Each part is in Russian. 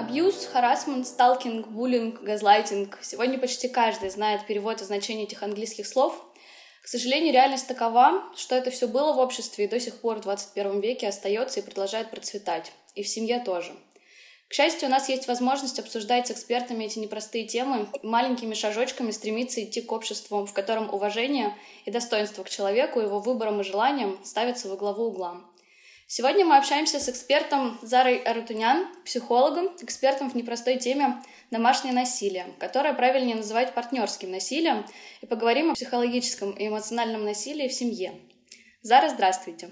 Абьюз, харасмент, сталкинг, буллинг, газлайтинг. Сегодня почти каждый знает перевод и значение этих английских слов. К сожалению, реальность такова, что это все было в обществе и до сих пор в 21 веке остается и продолжает процветать. И в семье тоже. К счастью, у нас есть возможность обсуждать с экспертами эти непростые темы и маленькими шажочками стремиться идти к обществу, в котором уважение и достоинство к человеку, его выборам и желаниям ставятся во главу угла. Сегодня мы общаемся с экспертом Зарой Арутунян, психологом, экспертом в непростой теме «Домашнее насилие», которое правильнее называть партнерским насилием, и поговорим о психологическом и эмоциональном насилии в семье. Зара, здравствуйте.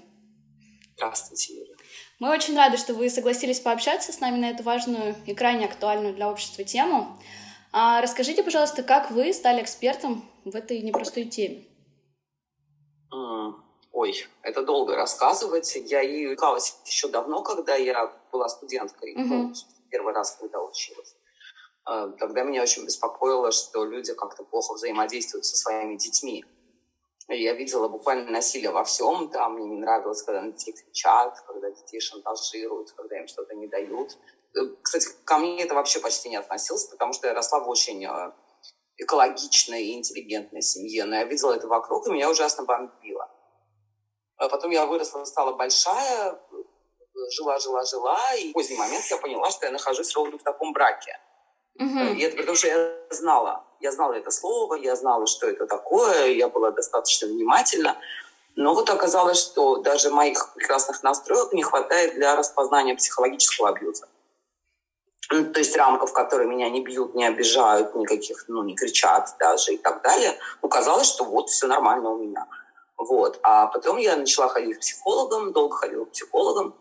Здравствуйте, Юля. Мы очень рады, что вы согласились пообщаться с нами на эту важную и крайне актуальную для общества тему. А расскажите, пожалуйста, как вы стали экспертом в этой непростой теме? Ой, это долго рассказывать. Я ей увлекалась еще давно, когда я была студенткой, mm-hmm. ну, первый раз, когда училась. А, тогда меня очень беспокоило, что люди как-то плохо взаимодействуют со своими детьми. Я видела буквально насилие во всем. Там мне не нравилось, когда на детей кричат, когда детей шантажируют, когда им что-то не дают. Э, кстати, ко мне это вообще почти не относилось, потому что я росла в очень э, экологичной и интеллигентной семье. Но я видела это вокруг, и меня ужасно бомбило. А потом я выросла, стала большая, жила, жила, жила, и в поздний момент я поняла, что я нахожусь ровно в таком браке. Uh-huh. И это потому что я знала, я знала это слово, я знала, что это такое, я была достаточно внимательна. Но вот оказалось, что даже моих прекрасных настроек не хватает для распознания психологического абьюза. Ну, то есть рамков, которые меня не бьют, не обижают, никаких, ну, не кричат даже и так далее. Оказалось, что вот все нормально у меня. Вот. А потом я начала ходить к психологам, долго ходила к психологам,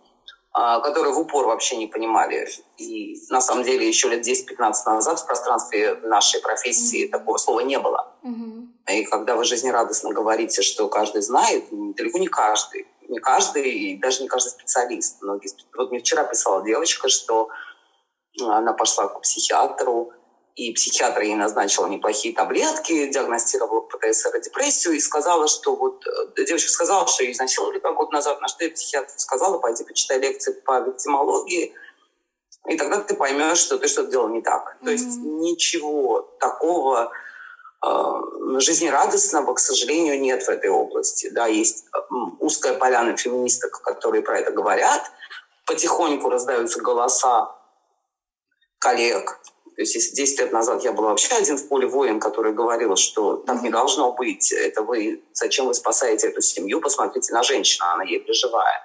а, которые в упор вообще не понимали. И на самом деле еще лет 10-15 назад в пространстве нашей профессии mm-hmm. такого слова не было. Mm-hmm. И когда вы жизнерадостно говорите, что каждый знает, далеко не каждый. Не каждый, и даже не каждый специалист. Многие... Вот мне вчера писала девочка, что она пошла к психиатру, и психиатр ей назначила неплохие таблетки, диагностировала ПТСР и депрессию и сказала, что вот э, девочка сказала, что ее изнасиловали как год назад, на что ей психиатр сказала, пойди почитай лекции по виктимологии, и тогда ты поймешь, что ты что-то делал не так. Mm-hmm. То есть ничего такого э, жизнерадостного, к сожалению, нет в этой области. Да, есть узкая поляна феминисток, которые про это говорят. Потихоньку раздаются голоса коллег, то есть если 10 лет назад я была вообще один в поле воин, который говорил, что так не должно быть, это вы, зачем вы спасаете эту семью, посмотрите на женщину, она еле живая.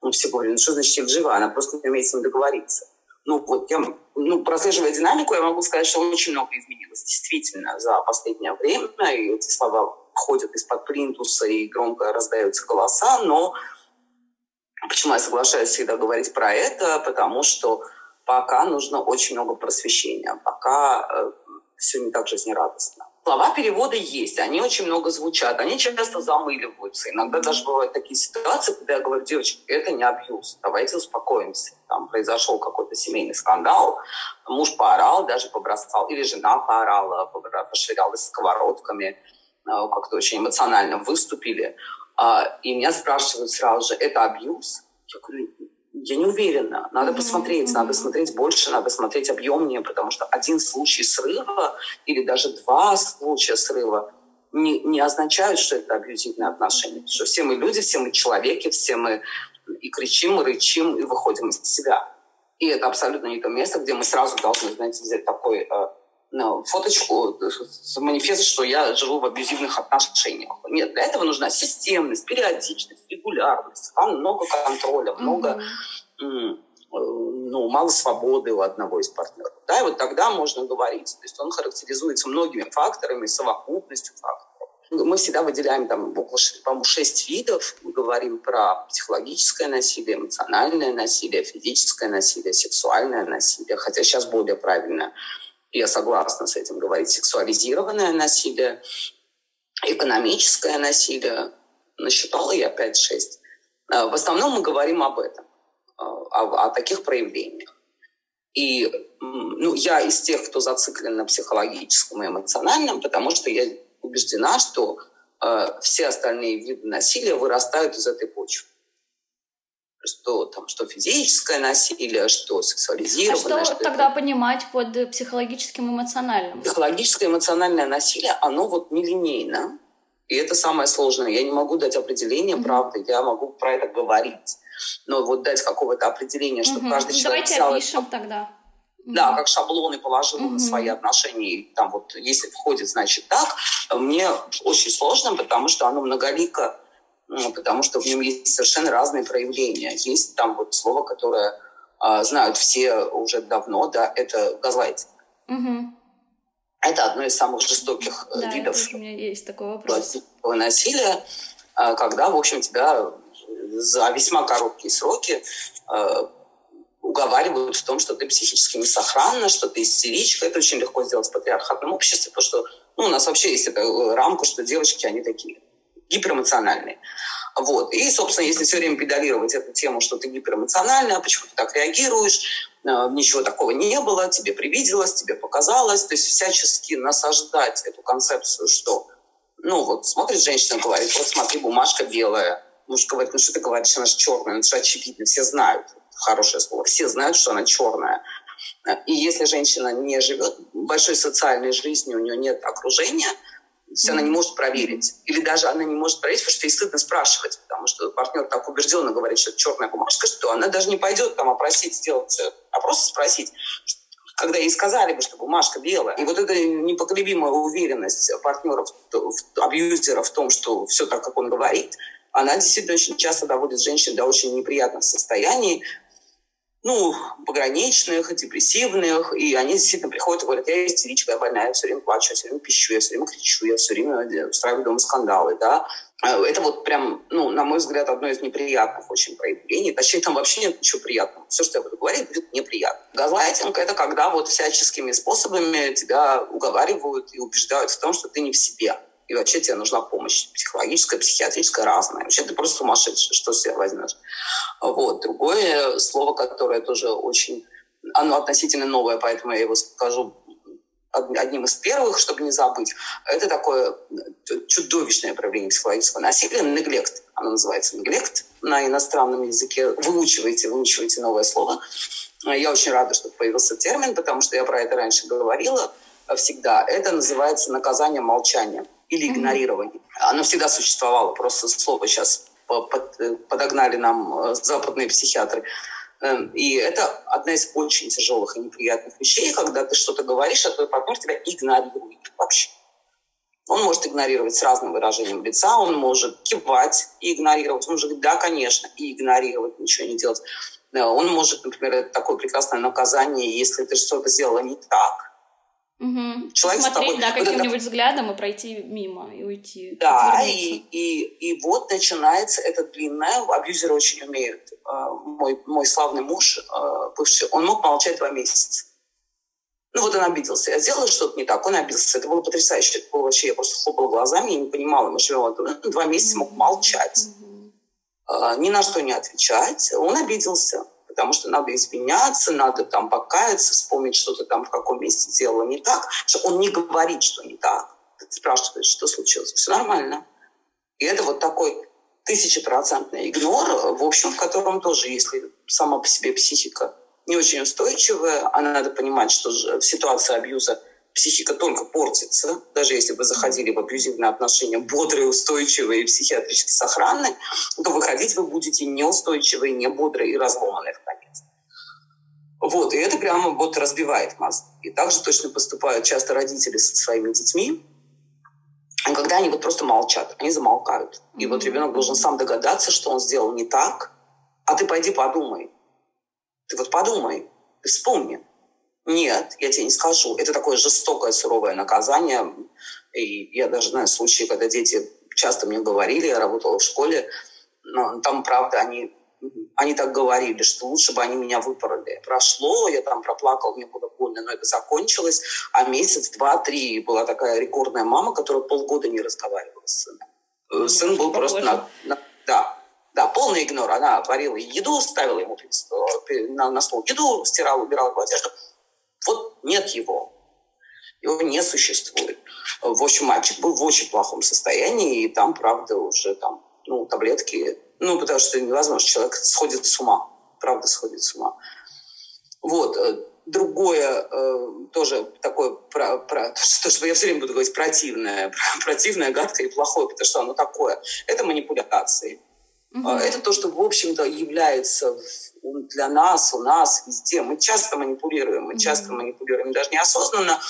Ну, все говорили, ну что значит еле живая, она просто не умеет с ним договориться. Ну, вот я, ну, прослеживая динамику, я могу сказать, что очень много изменилось действительно за последнее время, и эти слова ходят из-под плинтуса, и громко раздаются голоса, но почему я соглашаюсь всегда говорить про это? Потому что пока нужно очень много просвещения, пока э, все не так жизнерадостно. Слова перевода есть, они очень много звучат, они часто замыливаются. Иногда даже бывают такие ситуации, когда я говорю, девочки, это не абьюз, давайте успокоимся. Там произошел какой-то семейный скандал, муж поорал, даже побросал, или жена поорала, поширялась сковородками, э, как-то очень эмоционально выступили. А, и меня спрашивают сразу же, это абьюз? Я говорю, я не уверена. Надо mm-hmm. посмотреть, mm-hmm. надо смотреть больше, надо смотреть объемнее, потому что один случай срыва или даже два случая срыва не, не означают, что это абьюзивные отношения. Что все мы люди, все мы человеки, все мы и кричим, и рычим, и выходим из себя. И это абсолютно не то место, где мы сразу должны, знаете, взять такой э, фоточку, манифест, что я живу в абьюзивных отношениях. Нет, для этого нужна системность, периодичность, регулярность, там много контроля, много, mm-hmm. ну, мало свободы у одного из партнеров. Да, и вот тогда можно говорить. То есть он характеризуется многими факторами, совокупностью факторов. Мы всегда выделяем там около, по-моему, шесть видов. Мы говорим про психологическое насилие, эмоциональное насилие, физическое насилие, сексуальное насилие, хотя сейчас более правильно я согласна с этим говорить, сексуализированное насилие, экономическое насилие. Насчитала я 5-6. А, в основном мы говорим об этом, а, о, о таких проявлениях. И ну, я из тех, кто зациклен на психологическом и эмоциональном, потому что я убеждена, что э, все остальные виды насилия вырастают из этой почвы. Что там, что физическое насилие, что сексуализированное. А что, что тогда это... понимать под психологическим эмоциональным? Психологическое эмоциональное насилие, оно вот нелинейно. И это самое сложное. Я не могу дать определение, mm-hmm. правда, я могу про это говорить. Но вот дать какого-то определения, чтобы mm-hmm. каждый человек Давайте взял опишем это... тогда. Да, как шаблоны положил mm-hmm. на свои отношения. И там вот, если входит, значит так. Мне очень сложно, потому что оно многолико, потому что в нем есть совершенно разные проявления. Есть там вот слово, которое а, знают все уже давно, да, это газлайтинг. Mm-hmm. Это одно из самых жестоких э, да, видов у меня есть такой вопрос. насилия, а, когда, в общем, тебя за весьма короткие сроки э, уговаривают в том, что ты психически несохранна, что ты истеричка. Это очень легко сделать в патриархатном обществе, потому что ну, у нас вообще есть эта э, рамка, что девочки, они такие гиперэмоциональные. Вот. И, собственно, если все время педалировать эту тему, что ты гиперэмоциональная, почему ты так реагируешь, э, ничего такого не было, тебе привиделось, тебе показалось, то есть всячески насаждать эту концепцию, что, ну вот, смотрит женщина, говорит, вот смотри, бумажка белая, муж говорит, ну что ты говоришь, она же черная, ну это же очевидно, все знают хорошее слово. Все знают, что она черная. И если женщина не живет большой социальной жизнью, у нее нет окружения, то есть она не может проверить. Или даже она не может проверить, потому что ей стыдно спрашивать, потому что партнер так убежденно говорит, что это черная бумажка, что она даже не пойдет там опросить, сделать, а просто спросить, когда ей сказали бы, что бумажка белая. И вот эта непоколебимая уверенность партнеров, абьюзера в том, что все так, как он говорит, она действительно очень часто доводит женщин до очень неприятных состояний, ну, пограничных, депрессивных, и они действительно приходят и говорят, я истеричка, я больная, я все время плачу, я все время пищу, я все время кричу, я все время устраиваю дома скандалы, да. Э, это вот прям, ну, на мой взгляд, одно из неприятных очень проявлений. Точнее, там вообще нет ничего приятного. Все, что я буду говорить, будет неприятно. Газлайтинг – это когда вот всяческими способами тебя уговаривают и убеждают в том, что ты не в себе и вообще тебе нужна помощь психологическая, психиатрическая, разная. Вообще ты просто сумасшедший, что себя возьмешь. Вот. Другое слово, которое тоже очень... Оно относительно новое, поэтому я его скажу одним из первых, чтобы не забыть. Это такое чудовищное проявление психологического насилия, неглект. Оно называется неглект на иностранном языке. Выучивайте, выучивайте новое слово. Я очень рада, что появился термин, потому что я про это раньше говорила всегда. Это называется наказание молчанием или игнорирование. Оно всегда существовало, просто слово сейчас подогнали нам э, западные психиатры. Эм, и это одна из очень тяжелых и неприятных вещей, когда ты что-то говоришь, а твой партнер тебя игнорирует вообще. Он может игнорировать с разным выражением лица, он может кивать и игнорировать, он может говорить «да, конечно», и игнорировать, ничего не делать. Э, он может, например, это такое прекрасное наказание, если ты что-то сделала не так, Угу. Человек Смотреть, тобой, да, каким-нибудь это... взглядом и пройти мимо и уйти. Да, и, и, и вот начинается это длинное. Абьюзеры очень умеют. А, мой, мой славный муж, а, бывший, он мог молчать два месяца. Ну вот он обиделся. Я сделала что-то не так, он обиделся. Это было потрясающе. Это было вообще, я просто хлопала глазами, я не понимала. Мы живем два месяца, мог молчать. Mm-hmm. Ни на что не отвечать. Он обиделся потому что надо извиняться, надо там покаяться, вспомнить, что ты там в каком месте сделала не так, что он не говорит, что не так. Ты спрашиваешь, что случилось, все нормально. И это вот такой тысячепроцентный игнор, в общем, в котором тоже, если сама по себе психика не очень устойчивая, а надо понимать, что в ситуации абьюза психика только портится, даже если вы заходили в абьюзивные отношения бодрые, устойчивые и психиатрически сохранные, то выходить вы будете неустойчивые, не бодрые и разломанные в конец. Вот, и это прямо вот разбивает мозг. И также точно поступают часто родители со своими детьми, когда они вот просто молчат, они замолкают. И вот ребенок должен сам догадаться, что он сделал не так, а ты пойди подумай. Ты вот подумай, ты вспомни. Нет, я тебе не скажу. Это такое жестокое, суровое наказание. И я даже знаю случаи, когда дети часто мне говорили, я работала в школе, но там, правда, они, они так говорили, что лучше бы они меня выпороли. Прошло, я там проплакал, мне было больно, но это закончилось. А месяц, два, три была такая рекордная мама, которая полгода не разговаривала с сыном. Ну, Сын был просто на, на... Да, да, полный игнор. Она варила еду, ставила ему на, на стол еду, стирала, убирала одежду. Вот нет его. Его не существует. В общем, мальчик был в очень плохом состоянии, и там, правда, уже там, ну, таблетки Ну, потому что невозможно, человек сходит с ума, правда сходит с ума. Вот. Э, другое, э, тоже такое, про, про, то, что я все время буду говорить противное, противное, гадкое и плохое, потому что оно такое. Это манипуляции. Угу. Это то, что, в общем-то, является для нас, у нас, везде. Мы часто манипулируем, мы часто манипулируем даже неосознанно.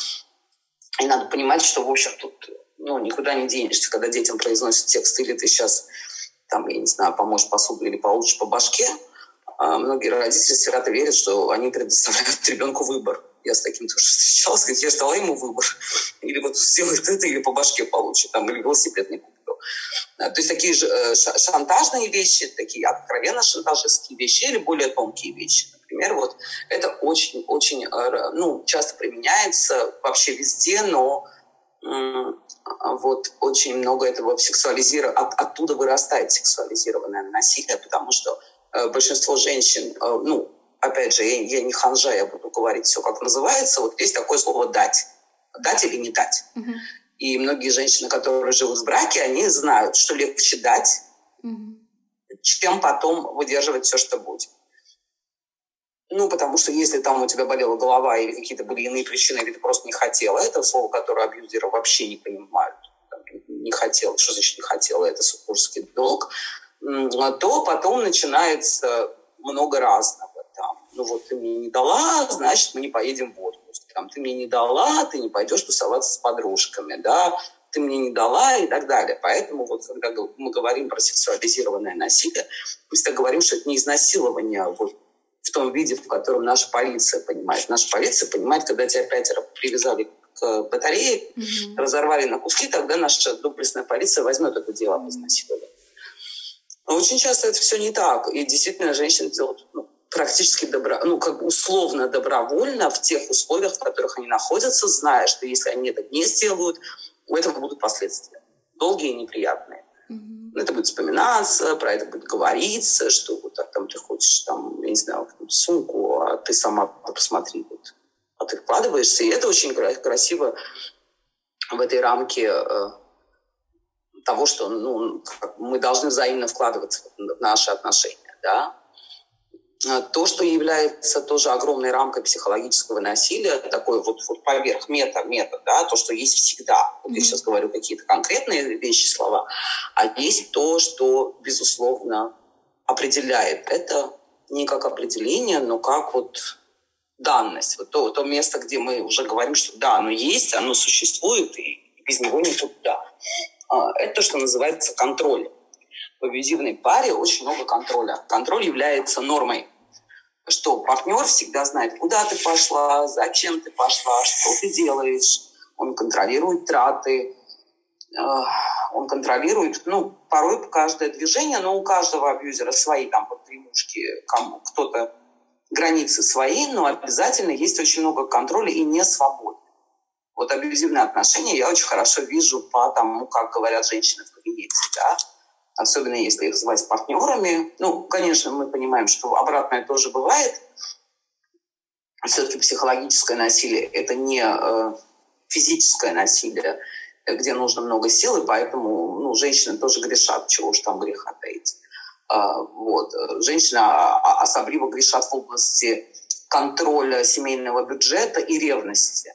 И надо понимать, что, в общем, тут ну, никуда не денешься, когда детям произносят текст, или ты сейчас, там, я не знаю, поможешь посуду или получишь по башке, а многие родители свято верят, что они предоставляют ребенку выбор. Я с таким тоже встречалась, я ждала ему выбор. Или вот сделает это, или по башке получит, там, или велосипед не куплю. А, то есть такие э, шантажные вещи, такие откровенно шантажистские вещи или более тонкие вещи. Например, вот это очень-очень э, ну, часто применяется вообще везде, но вот очень много этого сексуализира... От, оттуда вырастает сексуализированное насилие, потому что э, большинство женщин, э, ну, опять же, я, я не ханжа, я буду говорить все как называется, вот есть такое слово «дать». Дать или не дать. Угу. И многие женщины, которые живут в браке, они знают, что легче дать, угу. чем потом выдерживать все, что будет. Ну, потому что если там у тебя болела голова или какие-то были иные причины, или ты просто не хотела, это слово, которое абьюзеры вообще не понимают. Не хотела, что значит не хотела, это супружеский долг, то потом начинается много разного. Там, ну вот ты мне не дала, значит мы не поедем в отпуск. Там, ты мне не дала, ты не пойдешь тусоваться с подружками, да, ты мне не дала и так далее. Поэтому вот когда мы говорим про сексуализированное насилие, мы всегда говорим, что это не изнасилование вот в том виде, в котором наша полиция понимает. Наша полиция понимает, когда тебя пятеро привязали к батарее, mm-hmm. разорвали на куски, тогда наша доблестная полиция возьмет это дело об изнасиловании. Но очень часто это все не так. И действительно женщины делают ну, практически добро, ну, как бы условно добровольно в тех условиях, в которых они находятся, зная, что если они это не сделают, у этого будут последствия. Долгие и неприятные. Mm-hmm. Это будет вспоминаться, про это будет говориться, что вот а там ты хочешь, там, я не знаю, сумку, а ты сама посмотри, вот, а ты вкладываешься. И это очень красиво в этой рамке э, того, что ну, мы должны взаимно вкладываться в наши отношения. Да? А то, что является тоже огромной рамкой психологического насилия, такой вот, вот поверх мета, мета, да, то, что есть всегда. Вот mm-hmm. я сейчас говорю какие-то конкретные вещи, слова, а есть то, что, безусловно, определяет. Это не как определение, но как вот данность. Вот то, то место, где мы уже говорим, что да, оно есть, оно существует, и без него никуда. А, это то, что называется контроль в абьюзивной паре очень много контроля. Контроль является нормой, что партнер всегда знает, куда ты пошла, зачем ты пошла, что ты делаешь. Он контролирует траты, он контролирует, ну, порой каждое движение, но у каждого абьюзера свои там погремушки, кому кто-то границы свои, но обязательно есть очень много контроля и не свободы. Вот абьюзивные отношения я очень хорошо вижу по тому, как говорят женщины в кабинете, да, особенно если их звать партнерами. Ну, конечно, мы понимаем, что обратное тоже бывает. Все-таки психологическое насилие – это не э, физическое насилие, где нужно много сил, и поэтому ну, женщины тоже грешат, чего уж там греха таить. А, вот. Женщины особливо грешат в области контроля семейного бюджета и ревности.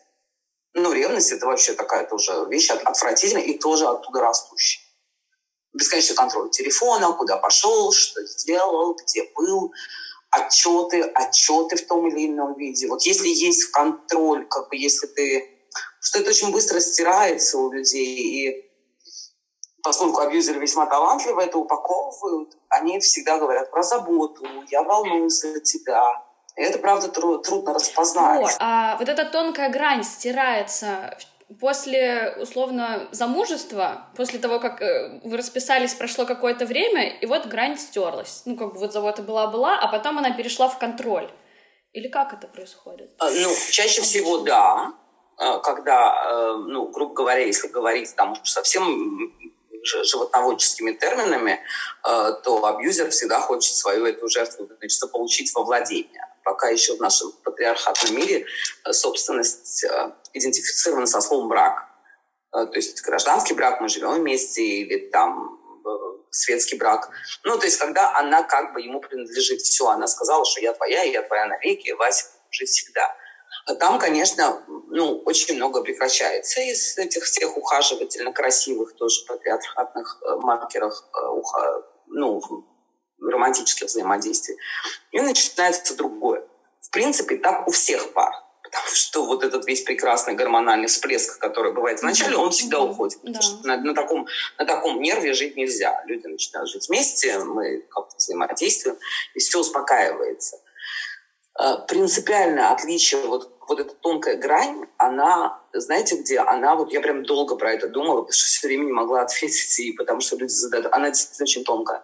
Ну, ревность – это вообще такая тоже вещь отвратительная и тоже оттуда растущая бесконечный контроль телефона, куда пошел, что сделал, где был, отчеты, отчеты в том или ином виде. Вот если есть контроль, как бы если ты... Что это очень быстро стирается у людей, и поскольку абьюзеры весьма талантливо это упаковывают, они всегда говорят про заботу, я волнуюсь за тебя. И это, правда, трудно распознать. Вот. А вот эта тонкая грань стирается после, условно, замужества, после того, как э, вы расписались, прошло какое-то время, и вот грань стерлась. Ну, как бы вот забота была-была, а потом она перешла в контроль. Или как это происходит? А, ну, чаще всего да. А, когда, э, ну, грубо говоря, если говорить там совсем животноводческими терминами, э, то абьюзер всегда хочет свою эту жертву значит, получить во владение пока еще в нашем патриархатном мире э, собственность э, идентифицирована со словом брак. Э, то есть гражданский брак, мы живем вместе, или там светский брак. Ну, то есть, когда она как бы ему принадлежит. Все, она сказала, что я твоя, я твоя навеки, Вася жить всегда. А там, конечно, ну, очень много прекращается из этих всех ухаживательно красивых, тоже патриархатных маркеров э, ну, романтических взаимодействий. И начинается другое. В принципе, так у всех пар. Потому что вот этот весь прекрасный гормональный всплеск, который бывает вначале, он всегда уходит. Да. Потому что на, на, таком, на таком нерве жить нельзя. Люди начинают жить вместе, мы как-то взаимодействуем, и все успокаивается. Э, принципиальное отличие, вот, вот эта тонкая грань, она, знаете где? Она, вот я прям долго про это думала, потому что все время не могла ответить, и потому что люди задают. Она действительно очень тонкая.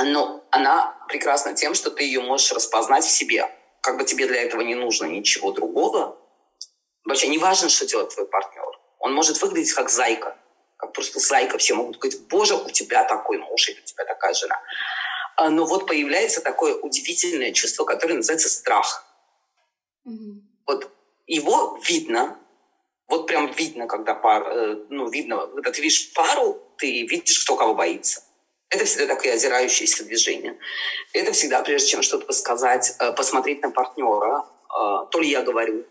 Но она прекрасна тем, что ты ее можешь распознать в себе. Как бы тебе для этого не нужно ничего другого. Вообще не важно, что делает твой партнер. Он может выглядеть как зайка, как просто зайка. Все могут говорить, боже, у тебя такой муж или у тебя такая жена. А, но вот появляется такое удивительное чувство, которое называется страх. Mm-hmm. Вот его видно, вот прям видно, когда пар, э, ну, видно, когда ты видишь пару, ты видишь, кто кого боится. Это всегда такое озирающееся движение. Это всегда, прежде чем что-то сказать, э, посмотреть на партнера, э, то ли я говорю.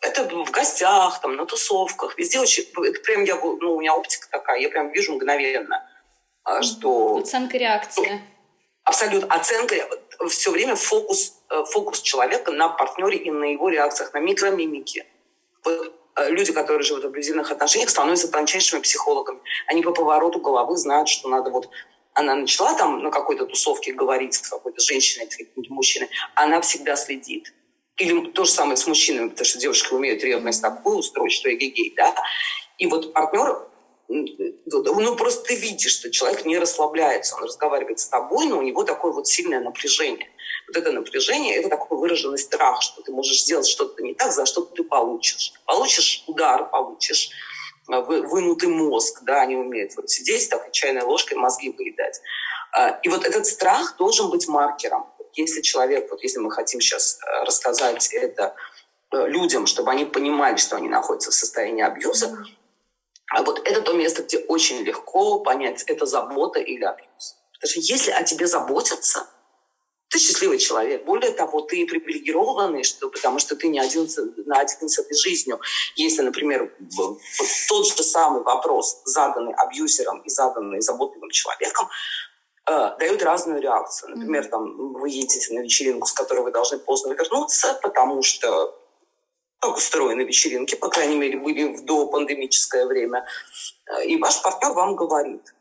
Это в гостях, там, на тусовках, везде очень... Это прям я, ну, у меня оптика такая, я прям вижу мгновенно а, что... Оценка реакции. Абсолютно. Оценка, все время фокус, э, фокус человека на партнере и на его реакциях, на микромимике. Вот э, люди, которые живут в абьюзивных отношениях, становятся тончайшими психологами. Они по повороту головы знают, что надо вот... Она начала там на какой-то тусовке говорить с какой-то женщиной, с каким-то мужчиной, она всегда следит. Или то же самое с мужчинами, потому что девушки умеют ревность такую устроить, что эгегей, да. И вот партнер ну, просто ты видишь, что человек не расслабляется, он разговаривает с тобой, но у него такое вот сильное напряжение. Вот это напряжение – это такой выраженный страх, что ты можешь сделать что-то не так, за что ты получишь. Получишь удар, получишь э, вынутый мозг, да, они умеют вот сидеть так чайной ложкой мозги выедать. А, и вот этот страх должен быть маркером. Если человек, вот если мы хотим сейчас э, рассказать это э, людям, чтобы они понимали, что они находятся в состоянии абьюза, а вот это то место, где очень легко понять, это забота или абьюз. Потому что если о тебе заботятся, ты счастливый человек. Более того, ты привилегированный, что, потому что ты не один на один с этой жизнью. Если, например, вот тот же самый вопрос, заданный абьюзером и заданный заботливым человеком, э, дают разную реакцию. Например, там, вы едете на вечеринку, с которой вы должны поздно вернуться, потому что устроены вечеринки, по крайней мере, были в допандемическое время. И ваш партнер вам говорит,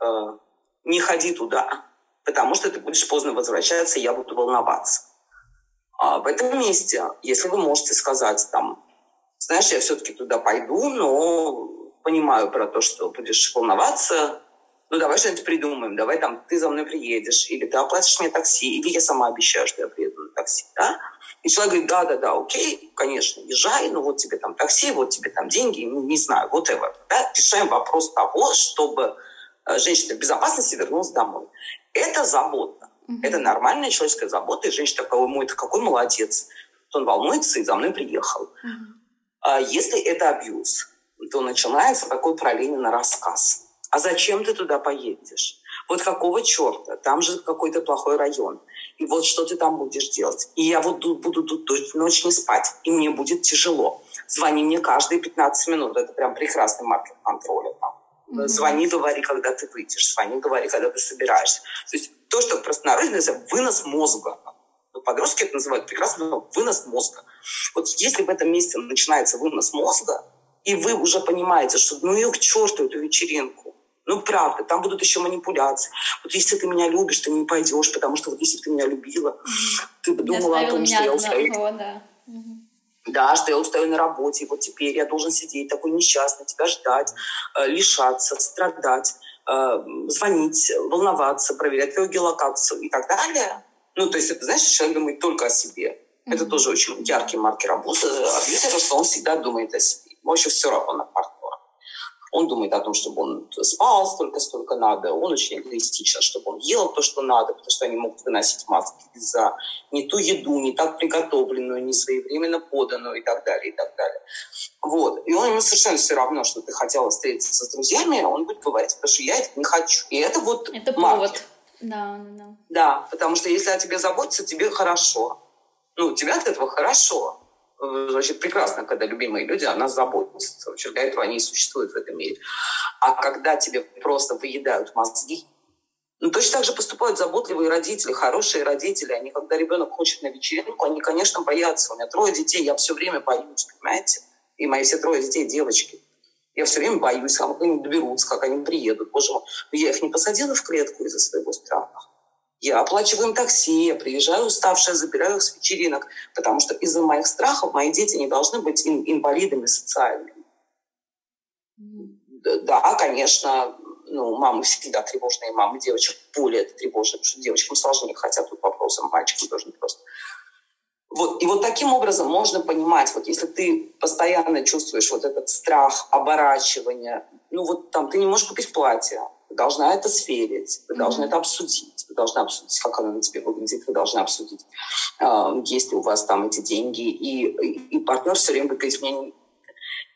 «Э, не ходи туда, потому что ты будешь поздно возвращаться, я буду волноваться. А в этом месте, если вы можете сказать там, знаешь, я все-таки туда пойду, но понимаю про то, что будешь волноваться, ну давай что-нибудь придумаем, давай там ты за мной приедешь, или ты оплатишь мне такси, или я сама обещаю, что я приеду такси, да? И человек говорит, да-да-да, окей, конечно, езжай, ну вот тебе там такси, вот тебе там деньги, ну, не знаю, вот это, да? Решаем вопрос того, чтобы э, женщина в безопасности вернулась домой. Это забота. Mm-hmm. Это нормальная человеческая забота, и женщина такая, мой, какой молодец. Он волнуется и за мной приехал. Mm-hmm. А если это абьюз, то начинается такой параллельный рассказ а зачем ты туда поедешь? Вот какого черта? Там же какой-то плохой район. И вот что ты там будешь делать? И я вот буду тут ночь не спать, и мне будет тяжело. Звони мне каждые 15 минут. Это прям прекрасный маркер контроля. Там. Mm-hmm. Звони, говори, когда ты выйдешь. Звони, говори, когда ты собираешься. То есть то, что простонародье называется вынос мозга. Ну, подростки это называют прекрасно вынос мозга. Вот если в этом месте начинается вынос мозга, и вы уже понимаете, что ну ее к черту эту вечеринку, ну, правда, там будут еще манипуляции. Вот если ты меня любишь, ты не пойдешь, потому что вот если ты меня любила, ты бы думала о том, что я устаю. да. Да, что я устаю на работе, и вот теперь я должен сидеть такой несчастный, тебя ждать, э, лишаться, страдать, э, звонить, волноваться, проверять твою геолокацию и так далее. Ну, то есть это, знаешь, человек думает только о себе. Mm-hmm. Это тоже очень яркий маркер абьюзера, что он всегда думает о себе. Вообще все равно на партнера. Он думает о том, чтобы он спал столько, сколько надо. Он очень эгоистичен, чтобы он ел то, что надо, потому что они могут выносить маски за не ту еду, не так приготовленную, не своевременно поданную и так далее, и так далее. Вот. И он ему совершенно все равно, что ты хотела встретиться с друзьями, он будет говорить, потому что я это не хочу. И это вот Это повод. Да, да, да. Да, потому что если о тебе заботятся, тебе хорошо. Ну, тебе от этого хорошо. Значит, прекрасно, когда любимые люди о нас заботятся. Вообще для этого они и существуют в этом мире. А когда тебе просто выедают мозги, ну, точно так же поступают заботливые родители, хорошие родители. Они, когда ребенок хочет на вечеринку, они, конечно, боятся. У меня трое детей, я все время боюсь, понимаете? И мои все трое детей девочки. Я все время боюсь, как они доберутся, как они приедут. Боже мой, я их не посадила в клетку из-за своего страха. Я оплачиваю им такси, я приезжаю уставшая, забираю их с вечеринок, потому что из-за моих страхов мои дети не должны быть инвалидами социальными. Да, конечно, ну, мамы всегда тревожные, мамы девочек более тревожные, потому что девочкам сложнее, хотя тут вопросом мальчикам тоже просто. Вот, и вот таким образом можно понимать, вот если ты постоянно чувствуешь вот этот страх оборачивания, ну вот там ты не можешь купить платье, должна это сверить, ты mm-hmm. это обсудить, вы должны обсудить, как оно на тебе выглядит, вы должны обсудить, э, есть ли у вас там эти деньги. И, и, и партнер все время будет говорить, мне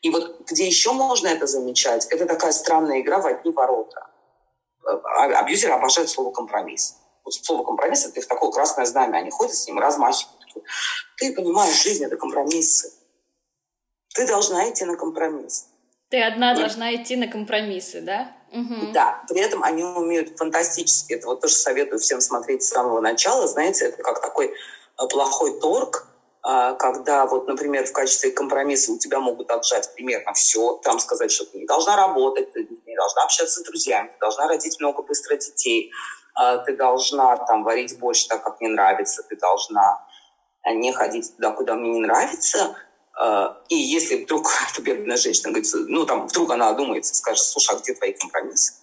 И вот где еще можно это замечать, это такая странная игра в одни ворота. А, абьюзеры обожают слово «компромисс». Вот слово «компромисс» — это их такое красное знамя. Они ходят с ним, размахивают. Ты понимаешь, жизнь — это компромиссы. Ты должна идти на компромисс. Ты одна и... должна идти на компромиссы, да? Угу. Да, при этом они умеют фантастически. Это вот тоже советую всем смотреть с самого начала. Знаете, это как такой э, плохой торг, а, когда вот, например, в качестве компромисса у тебя могут отжать примерно все, там сказать, что ты не должна работать, ты не должна общаться с друзьями, ты должна родить много быстро детей, а, ты должна там варить борщ так, как мне нравится, ты должна а, не ходить туда, куда мне не нравится – и если вдруг эта бедная женщина говорит, ну, там, вдруг она одумается скажет, слушай, а где твои компромиссы?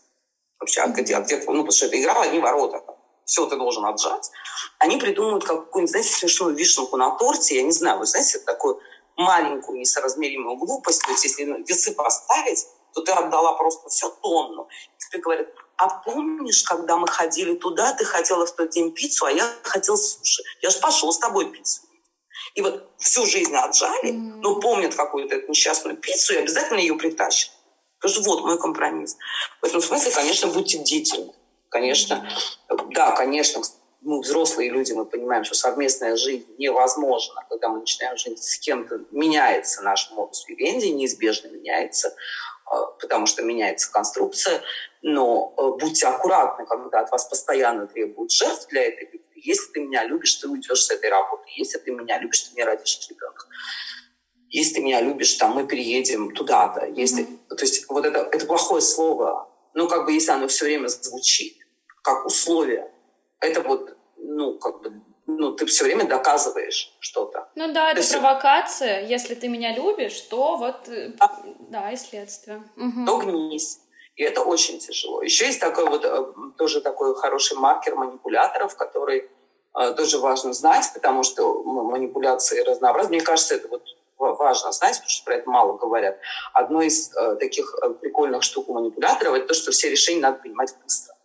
Вообще, а где, а где ну, потому что это игра в одни ворота. Все ты должен отжать. Они придумывают какую-нибудь, знаете, смешную вишенку на торте. Я не знаю, вы знаете, такую маленькую несоразмеримую глупость. То есть, если весы поставить, то ты отдала просто все тонну. И тебе говорят, а помнишь, когда мы ходили туда, ты хотела в тот день пиццу, а я хотел суши. Я же пошел с тобой пиццу. И вот всю жизнь отжали, mm-hmm. но помнят какую-то эту несчастную пиццу и обязательно ее притащат. Потому что вот мой компромисс. В этом смысле, конечно, будьте бдительны. Конечно, да, конечно, мы взрослые люди, мы понимаем, что совместная жизнь невозможна, когда мы начинаем жить с кем-то, меняется наш модус вивенди, неизбежно меняется, а, потому что меняется конструкция, но э, будьте аккуратны, когда от вас постоянно требуют жертв для этой любви, если ты меня любишь, ты уйдешь с этой работы. Если ты меня любишь, ты мне родишь ребенка. Если ты меня любишь, там мы переедем туда-то. Если, mm-hmm. то есть вот это, это плохое слово. Ну, как бы если оно все время звучит как условие, это вот, ну, как бы, ну, ты все время доказываешь что-то. Ну да, это то провокация. Если ты меня любишь, то вот, э, а, да, и следствие. Угу. То гнись. И это очень тяжело. Еще есть такой вот э, тоже такой хороший маркер манипуляторов, который э, тоже важно знать, потому что манипуляции разнообразны. Мне кажется, это вот важно знать, потому что про это мало говорят. Одно из э, таких прикольных штук у манипуляторов это то, что все решения надо принимать быстро.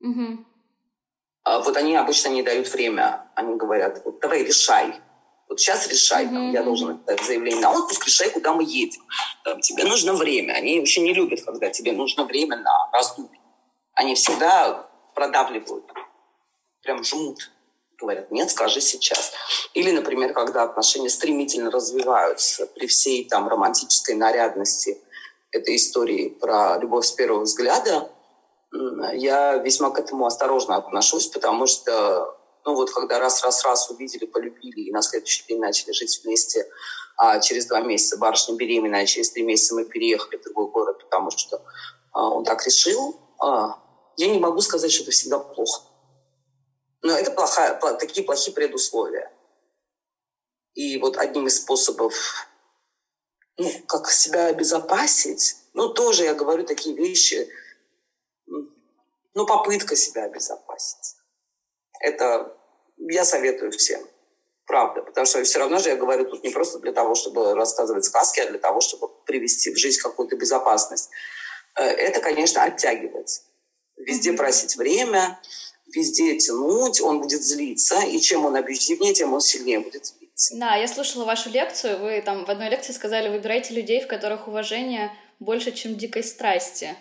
Угу. Вот они обычно не дают время. Они говорят, вот, давай решай. Вот сейчас решай, mm-hmm. там, я должен написать заявление на отпуск, решай, куда мы едем. Там, тебе нужно время. Они вообще не любят, когда тебе нужно время на раздумье. Они всегда продавливают, прям жмут. Говорят, нет, скажи сейчас. Или, например, когда отношения стремительно развиваются при всей там романтической нарядности этой истории про любовь с первого взгляда, я весьма к этому осторожно отношусь, потому что ну вот когда раз-раз-раз увидели, полюбили, и на следующий день начали жить вместе, а через два месяца барышня беременная, а через три месяца мы переехали в другой город, потому что а, он так решил, а, я не могу сказать, что это всегда плохо. Но это плохая, такие плохие предусловия. И вот одним из способов, ну, как себя обезопасить, ну, тоже я говорю такие вещи, ну, попытка себя обезопасить. Это я советую всем. Правда. Потому что все равно же я говорю тут не просто для того, чтобы рассказывать сказки, а для того, чтобы привести в жизнь какую-то безопасность. Э, это, конечно, оттягивать. Везде просить время, везде тянуть, он будет злиться. И чем он абьюзивнее, тем он сильнее будет злиться. Да, я слушала вашу лекцию. Вы там в одной лекции сказали, выбирайте людей, в которых уважение больше, чем дикой страсти.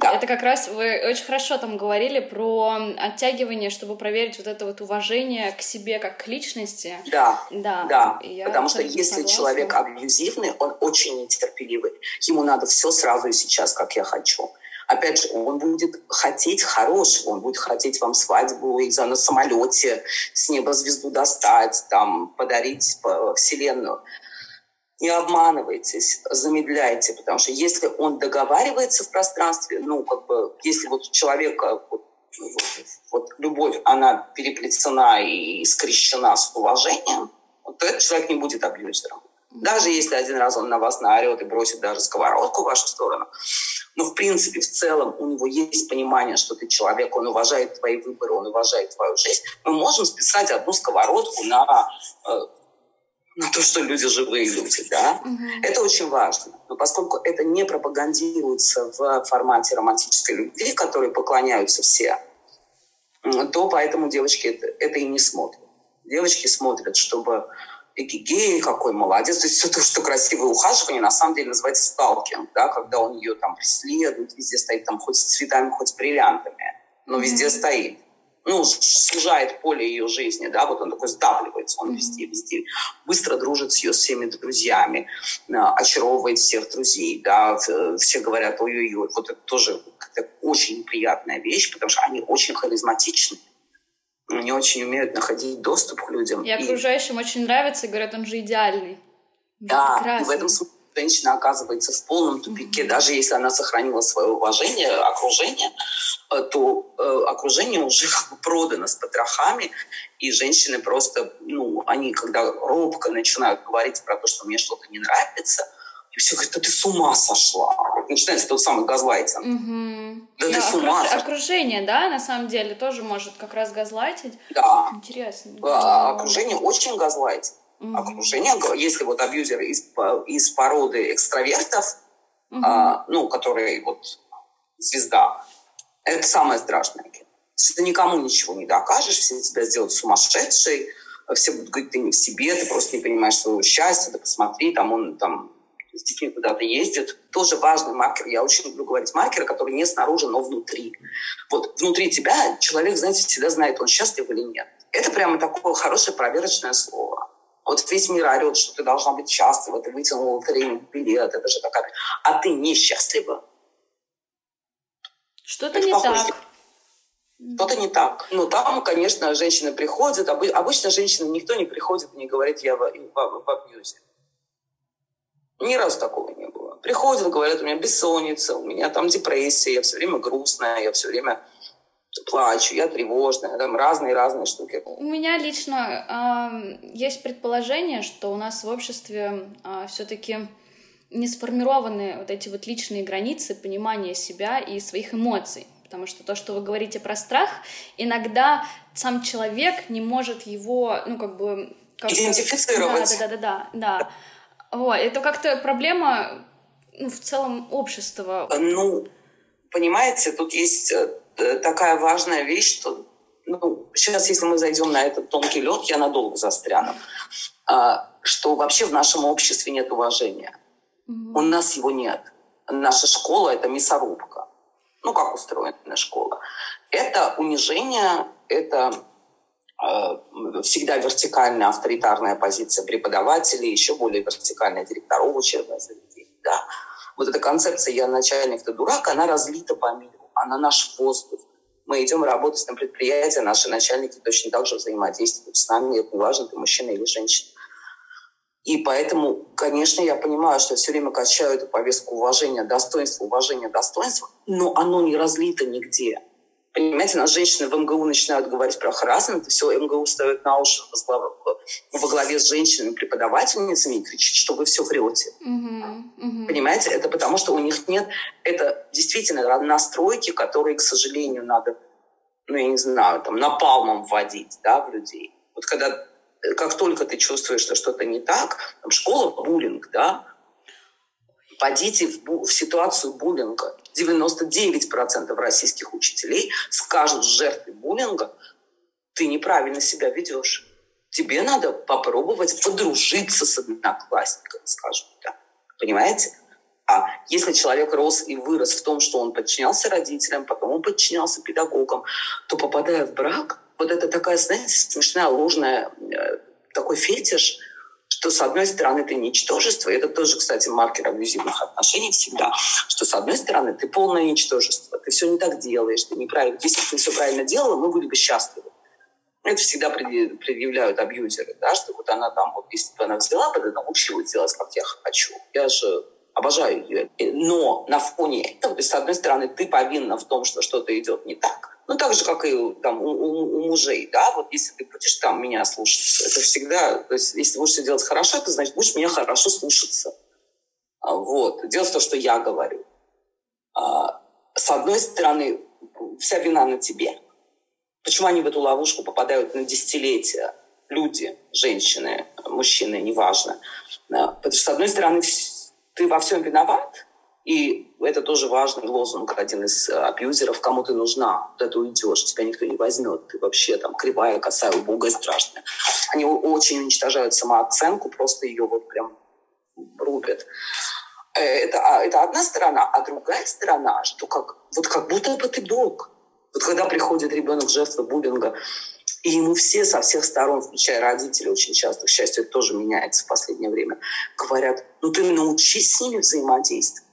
Да. Это как раз вы очень хорошо там говорили про оттягивание, чтобы проверить вот это вот уважение к себе как к личности. Да, да. да. Потому что если согласна. человек абьюзивный, он очень нетерпеливый. Ему надо все сразу и сейчас, как я хочу. Опять же, он будет хотеть хорошего, он будет хотеть вам свадьбу и на самолете с неба звезду достать, там, подарить вселенную не обманывайтесь, замедляйте, потому что если он договаривается в пространстве, ну, как бы, если вот человека вот, вот любовь, она переплетена и скрещена с уважением, то этот человек не будет абьюзером. Даже если один раз он на вас наорет и бросит даже сковородку в вашу сторону. Но, в принципе, в целом у него есть понимание, что ты человек, он уважает твои выборы, он уважает твою жизнь. Мы можем списать одну сковородку на э, на то, что люди живые люди, да, угу. это очень важно. Но поскольку это не пропагандируется в формате романтической любви, которой поклоняются все, то поэтому девочки это, это и не смотрят. Девочки смотрят, чтобы гей какой молодец. То есть все то, что красивое ухаживание, на самом деле называется сталкинг, да, когда он ее там преследует, везде стоит там хоть с цветами, хоть с бриллиантами, но везде mm-hmm. стоит ну, сужает поле ее жизни, да, вот он такой сдавливается, он везде, везде, быстро дружит с ее всеми друзьями, а, очаровывает всех друзей, да, все говорят, ой-ой-ой, вот это тоже очень неприятная вещь, потому что они очень харизматичны, они очень умеют находить доступ к людям. И окружающим и... очень нравится, говорят, он же идеальный. Да, в этом смысле женщина оказывается в полном тупике, даже если она сохранила свое уважение, окружение, э, то э, окружение уже как бы продано с потрохами, и женщины просто, ну, они когда робко начинают говорить про то, что мне что-то не нравится, и все говорят, да ты с ума сошла. Начинается тот самый газлайтинг. Угу. Да, да ты с ума сошла. Окружение, да, на самом деле, тоже может как раз газлайтить. Да. Интересно. А, окружение очень газлайтит mm-hmm. окружения. Если вот абьюзер из, из породы экстравертов, mm-hmm. а, ну, которые вот звезда, это самое страшное. Ты никому ничего не докажешь, все тебя сделают сумасшедшей, все будут говорить, ты не в себе, ты просто не понимаешь своего счастья, ты посмотри, там он там с детьми куда-то ездит. Тоже важный маркер. Я очень люблю говорить маркеры, которые не снаружи, но внутри. Вот внутри тебя человек, знаете, всегда знает, он счастлив или нет. Это прямо такое хорошее проверочное слово. Вот весь мир орет, что ты должна быть счастлива, ты вытянула лотерейный билет, это же такая... А ты несчастлива. Что-то не так. Что-то не так. Ну, там, конечно, женщины приходят. Обычно женщины никто не приходит и не говорит, я в, в, в абьюзе. Ни разу такого не было. Приходят, говорят, у меня бессонница, у меня там депрессия, я все время грустная, я все время плачу, я тревожная, там разные-разные штуки. У меня лично э, есть предположение, что у нас в обществе э, все-таки не сформированы вот эти вот личные границы понимания себя и своих эмоций. Потому что то, что вы говорите про страх, иногда сам человек не может его, ну, как бы... Как Идентифицировать. Да, да, да, да, да. Вот, это как-то проблема ну, в целом общества. Ну, понимаете, тут есть Э, такая важная вещь, что ну, сейчас, если мы зайдем на этот тонкий лед, я надолго застряну, а, что вообще в нашем обществе нет уважения. Mm-hmm. У нас его нет. Наша школа — это мясорубка. Ну, как устроена школа? Это унижение, это э, всегда вертикальная авторитарная позиция преподавателей, еще более вертикальная директоров учебных заведений. Да. Вот эта концепция «я начальник, ты дурак», она разлита по миру она наш воздух. Мы идем работать на предприятие, наши начальники точно так же взаимодействуют с нами, это не ты мужчина или женщина. И поэтому, конечно, я понимаю, что все время качаю эту повестку уважения, достоинства, уважения, достоинства, но оно не разлито нигде. Понимаете, нас женщины в МГУ начинают говорить про харасмент, и все, МГУ ставит на уши во главе с женщинами, преподавательницами и кричит, что вы все врете. Uh-huh, uh-huh. Понимаете, это потому, что у них нет, это действительно настройки, которые, к сожалению, надо, ну, я не знаю, там, напалмом вводить, да, в людей. Вот когда как только ты чувствуешь, что что-то не так, там, школа буллинг, да, Пойдите в, в ситуацию буллинга. 99% российских учителей скажут жертве буллинга, ты неправильно себя ведешь. Тебе надо попробовать подружиться с одноклассниками, скажем так. Понимаете? А если человек рос и вырос в том, что он подчинялся родителям, потом он подчинялся педагогам, то попадая в брак, вот это такая, знаете, смешная, ложная, э, такой фетиш – что, с одной стороны, ты ничтожество, и это тоже, кстати, маркер абьюзивных отношений всегда, что, с одной стороны, ты полное ничтожество, ты все не так делаешь, ты неправильно. Если бы ты все правильно делала, мы были бы счастливы. Это всегда предъявляют абьюзеры, да, что вот она там, вот если бы она взяла бы, да, научилась делать, как я хочу. Я же обожаю ее. Но на фоне этого, то есть, с одной стороны, ты повинна в том, что что-то идет не так, ну, так же, как и там, у, у, у мужей, да, вот если ты будешь там меня слушаться, это всегда, то есть если будешь все делать хорошо, это значит, будешь меня хорошо слушаться. А, вот, делать то, что я говорю. А, с одной стороны, вся вина на тебе. Почему они в эту ловушку попадают на десятилетия? Люди, женщины, мужчины, неважно. Потому что, с одной стороны, ты во всем виноват, и это тоже важный лозунг, один из э, абьюзеров. Кому ты нужна, куда ты уйдешь, тебя никто не возьмет. Ты вообще там кривая, косая, убогая, страшная. Они очень уничтожают самооценку, просто ее вот прям рубят. Э, это, а, это одна сторона. А другая сторона, что как, вот как будто бы ты Бог. Вот когда приходит ребенок жертва буллинга, и ему все со всех сторон, включая родителей очень часто, к счастью, это тоже меняется в последнее время, говорят, ну ты научись с ними взаимодействовать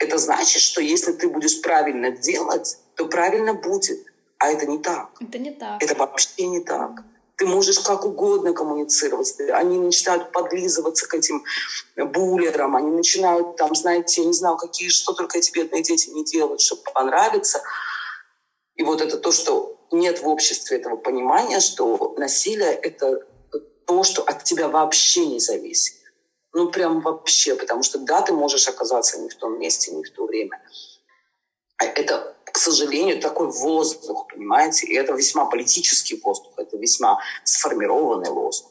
это значит, что если ты будешь правильно делать, то правильно будет. А это не так. Это не так. Это вообще не так. Ты можешь как угодно коммуницировать. Они начинают подлизываться к этим буллерам. Они начинают, там, знаете, я не знаю, какие, что только эти бедные дети не делают, чтобы понравиться. И вот это то, что нет в обществе этого понимания, что насилие — это то, что от тебя вообще не зависит. Ну, прям вообще, потому что да, ты можешь оказаться не в том месте, не в то время. А это, к сожалению, такой воздух, понимаете? И это весьма политический воздух, это весьма сформированный воздух.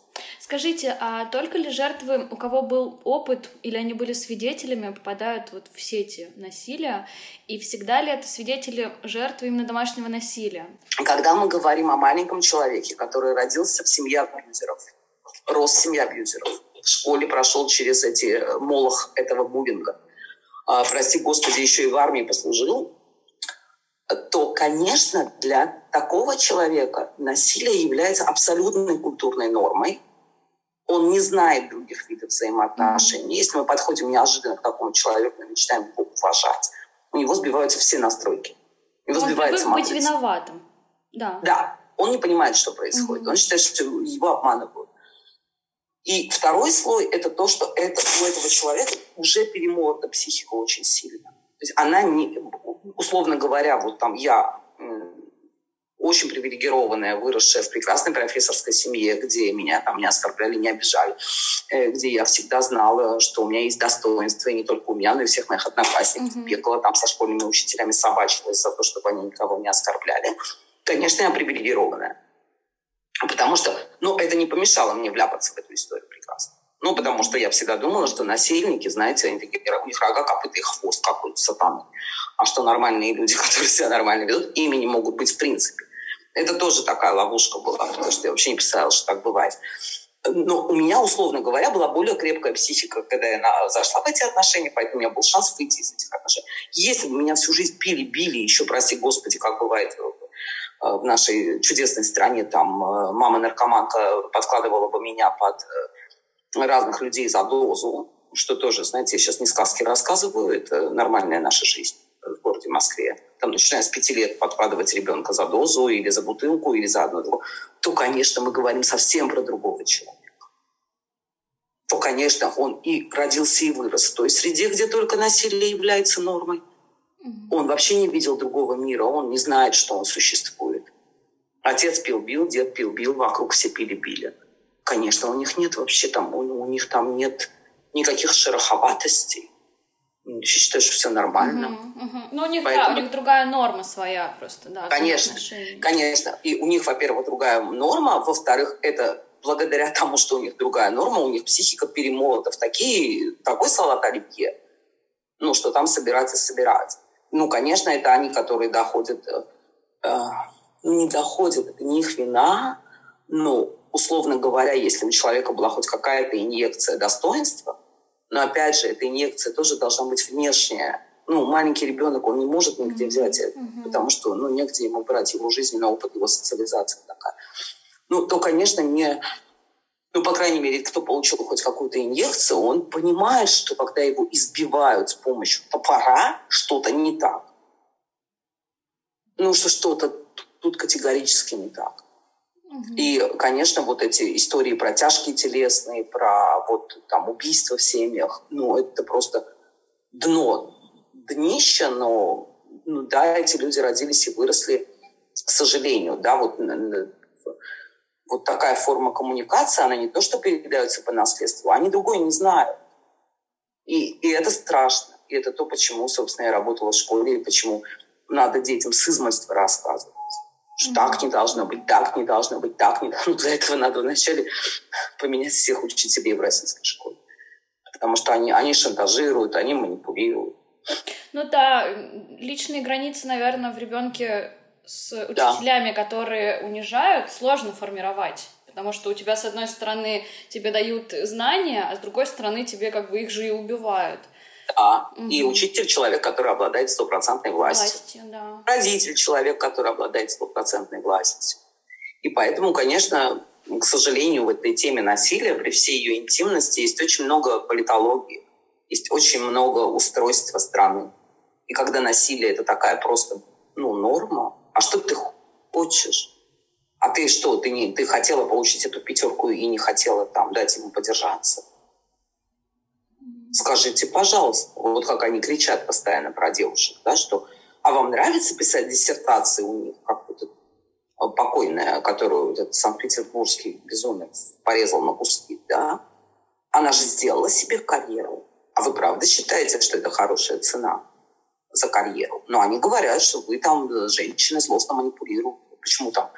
Скажите, а только ли жертвы, у кого был опыт или они были свидетелями, попадают вот в сети насилия? И всегда ли это свидетели жертвы именно домашнего насилия? Когда мы говорим о маленьком человеке, который родился в семье абьюзеров, рос в семье абьюзеров, в школе прошел через эти э, молох этого буллинга, а, прости господи, еще и в армии послужил, то, конечно, для такого человека насилие является абсолютной культурной нормой. Он не знает других видов взаимоотношений. Если мы подходим неожиданно к такому человеку и начинаем его уважать, у него сбиваются все настройки. У него он сбивается быть виноватым. Да. Да. Он не понимает, что происходит. Mm-hmm. Он считает, что его обманывают. И второй слой – это то, что это, у этого человека уже перемолота психика очень сильно. То есть она, не, условно говоря, вот там я очень привилегированная, выросшая в прекрасной профессорской семье, где меня там не оскорбляли, не обижали, э, где я всегда знала, что у меня есть достоинство, и не только у меня, но и всех моих одноклассников. Mm-hmm. Бегала там со школьными учителями, собачилась за то, чтобы они никого не оскорбляли. Конечно, я привилегированная. Потому что, ну, это не помешало мне вляпаться в эту историю прекрасно. Ну, потому что я всегда думала, что насильники, знаете, они такие, у них рога, копыта и хвост какой-то сатаны. А что нормальные люди, которые себя нормально ведут, ими не могут быть в принципе. Это тоже такая ловушка была, потому что я вообще не представляла, что так бывает. Но у меня, условно говоря, была более крепкая психика, когда я зашла в эти отношения, поэтому у меня был шанс выйти из этих отношений. Если бы меня всю жизнь пили, били, еще, прости господи, как бывает Э, в нашей чудесной стране там э, мама-наркоманка подкладывала бы меня под э, разных людей за дозу, что тоже, знаете, я сейчас не сказки рассказываю, это нормальная наша жизнь в городе Москве. Там, начиная с пяти лет подкладывать ребенка за дозу или за бутылку, или за одну то, конечно, мы говорим совсем про другого человека. То, конечно, он и родился, и вырос в той среде, где только насилие является нормой. Он вообще не видел другого мира, он не знает, что он существует. Отец пил-бил, дед пил-бил, вокруг все пили-били. Конечно, у них нет вообще там, у, у них там нет никаких шероховатостей. Я считаю, что все нормально. Угу, угу. Ну, у них, Поэтому... да, у них другая норма своя просто, да. Конечно, конечно. И у них, во-первых, другая норма, во-вторых, это благодаря тому, что у них другая норма, у них психика перемолота в такие, такой салат оливье, ну, что там собирать и собирать. Ну, конечно, это они, которые доходят, э, э ну, не доходят, это не их вина, но, условно говоря, если у человека была хоть какая-то инъекция достоинства, но, опять же, эта инъекция тоже должна быть внешняя. Ну, маленький ребенок, он не может нигде взять это, mm-hmm. потому что, ну, негде ему брать его жизненный опыт, его социализация такая. Ну, то, конечно, не ну, по крайней мере, кто получил хоть какую-то инъекцию, он понимает, что когда его избивают с помощью топора, что-то не так. Ну, что что-то тут категорически не так. И, конечно, вот эти истории про тяжкие телесные, про вот там убийства в семьях, ну, это просто дно, днище, но, ну, да, эти люди родились и выросли, к сожалению, да, вот вот такая форма коммуникации, она не то, что передается по наследству, они другой не знают. И, и это страшно. И это то, почему, собственно, я работала в школе, и почему надо детям с измольства рассказывать. Что так не должно быть, так не должно быть, так не должно быть. Для этого надо вначале поменять всех учителей в российской школе. Потому что они, они шантажируют, они манипулируют. Ну да, личные границы, наверное, в ребенке с учителями, да. которые унижают, сложно формировать. Потому что у тебя, с одной стороны, тебе дают знания, а с другой стороны, тебе как бы их же и убивают. Да, угу. и учитель человек, который обладает стопроцентной властью. властью да. Родитель человек, который обладает стопроцентной властью. И поэтому, конечно, к сожалению, в этой теме насилия, при всей ее интимности, есть очень много политологии, есть очень много устройства страны. И когда насилие – это такая просто ну, норма, а что ты хочешь? А ты что, ты, не, ты хотела получить эту пятерку и не хотела там дать ему подержаться? Скажите, пожалуйста, вот как они кричат постоянно про девушек, да, что а вам нравится писать диссертации у них, как вот эта покойная, которую этот санкт-петербургский безумец порезал на куски, да? Она же сделала себе карьеру. А вы правда считаете, что это хорошая цена? за карьеру. Но они говорят, что вы там, э, женщины, злостно манипулируют. Почему там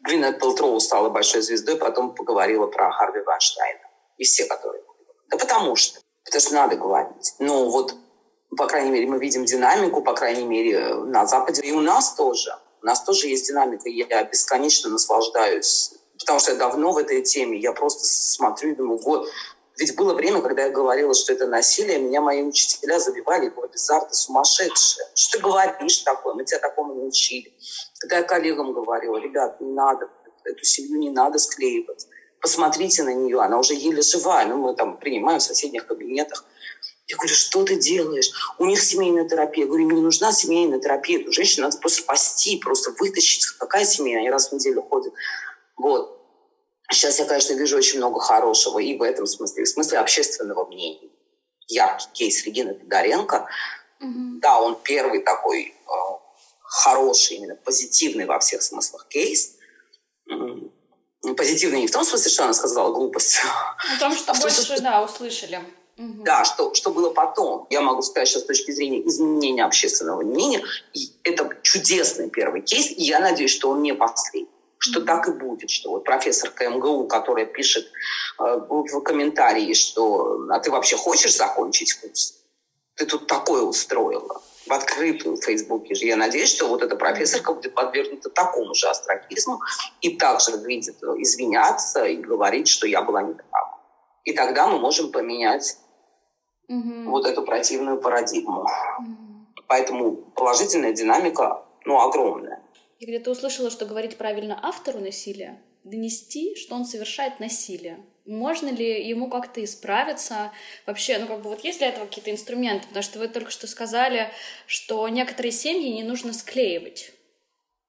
Гвинет Пелтроу стала большой звездой, потом поговорила про Харви Вайнштейна. И все, которые... Да потому что. Потому что надо говорить. Ну вот, по крайней мере, мы видим динамику, по крайней мере, на Западе. И у нас тоже. У нас тоже есть динамика. Я бесконечно наслаждаюсь потому что я давно в этой теме, я просто смотрю и думаю, вот, ведь было время, когда я говорила, что это насилие, меня мои учителя забивали, говорят, Зар, ты сумасшедшая. Что ты говоришь такое? Мы тебя такому не учили. Когда я коллегам говорила, ребят, не надо, эту семью не надо склеивать. Посмотрите на нее, она уже еле живая. Ну, мы там принимаем в соседних кабинетах. Я говорю, что ты делаешь? У них семейная терапия. Я говорю, мне не нужна семейная терапия. Эту женщину надо просто спасти, просто вытащить. Какая семья? Они раз в неделю ходят. Вот. Сейчас я, конечно, вижу очень много хорошего и в этом смысле, в смысле общественного мнения. Яркий кейс Регины Федоренко. Mm-hmm. Да, он первый такой э, хороший, именно позитивный во всех смыслах кейс. Позитивный не в том смысле, что она сказала глупость. О том, что а больше, что, да, услышали. Угу. Да, что, что было потом. Я могу сказать сейчас с точки зрения изменения общественного мнения. И это чудесный первый кейс, и я надеюсь, что он не последний что так и будет, что вот профессор КМГУ, которая пишет э, в комментарии, что «а ты вообще хочешь закончить курс? Ты тут такое устроила» в открытую в Фейсбуке же. Я надеюсь, что вот эта профессорка будет подвергнута такому же астракизму и также выйдет извиняться и говорить, что я была не права. И тогда мы можем поменять угу. вот эту противную парадигму. Угу. Поэтому положительная динамика ну, огромная. Я где-то услышала, что говорить правильно автору насилия, донести, что он совершает насилие. Можно ли ему как-то исправиться? Вообще, ну как бы вот есть для этого какие-то инструменты? Потому что вы только что сказали, что некоторые семьи не нужно склеивать.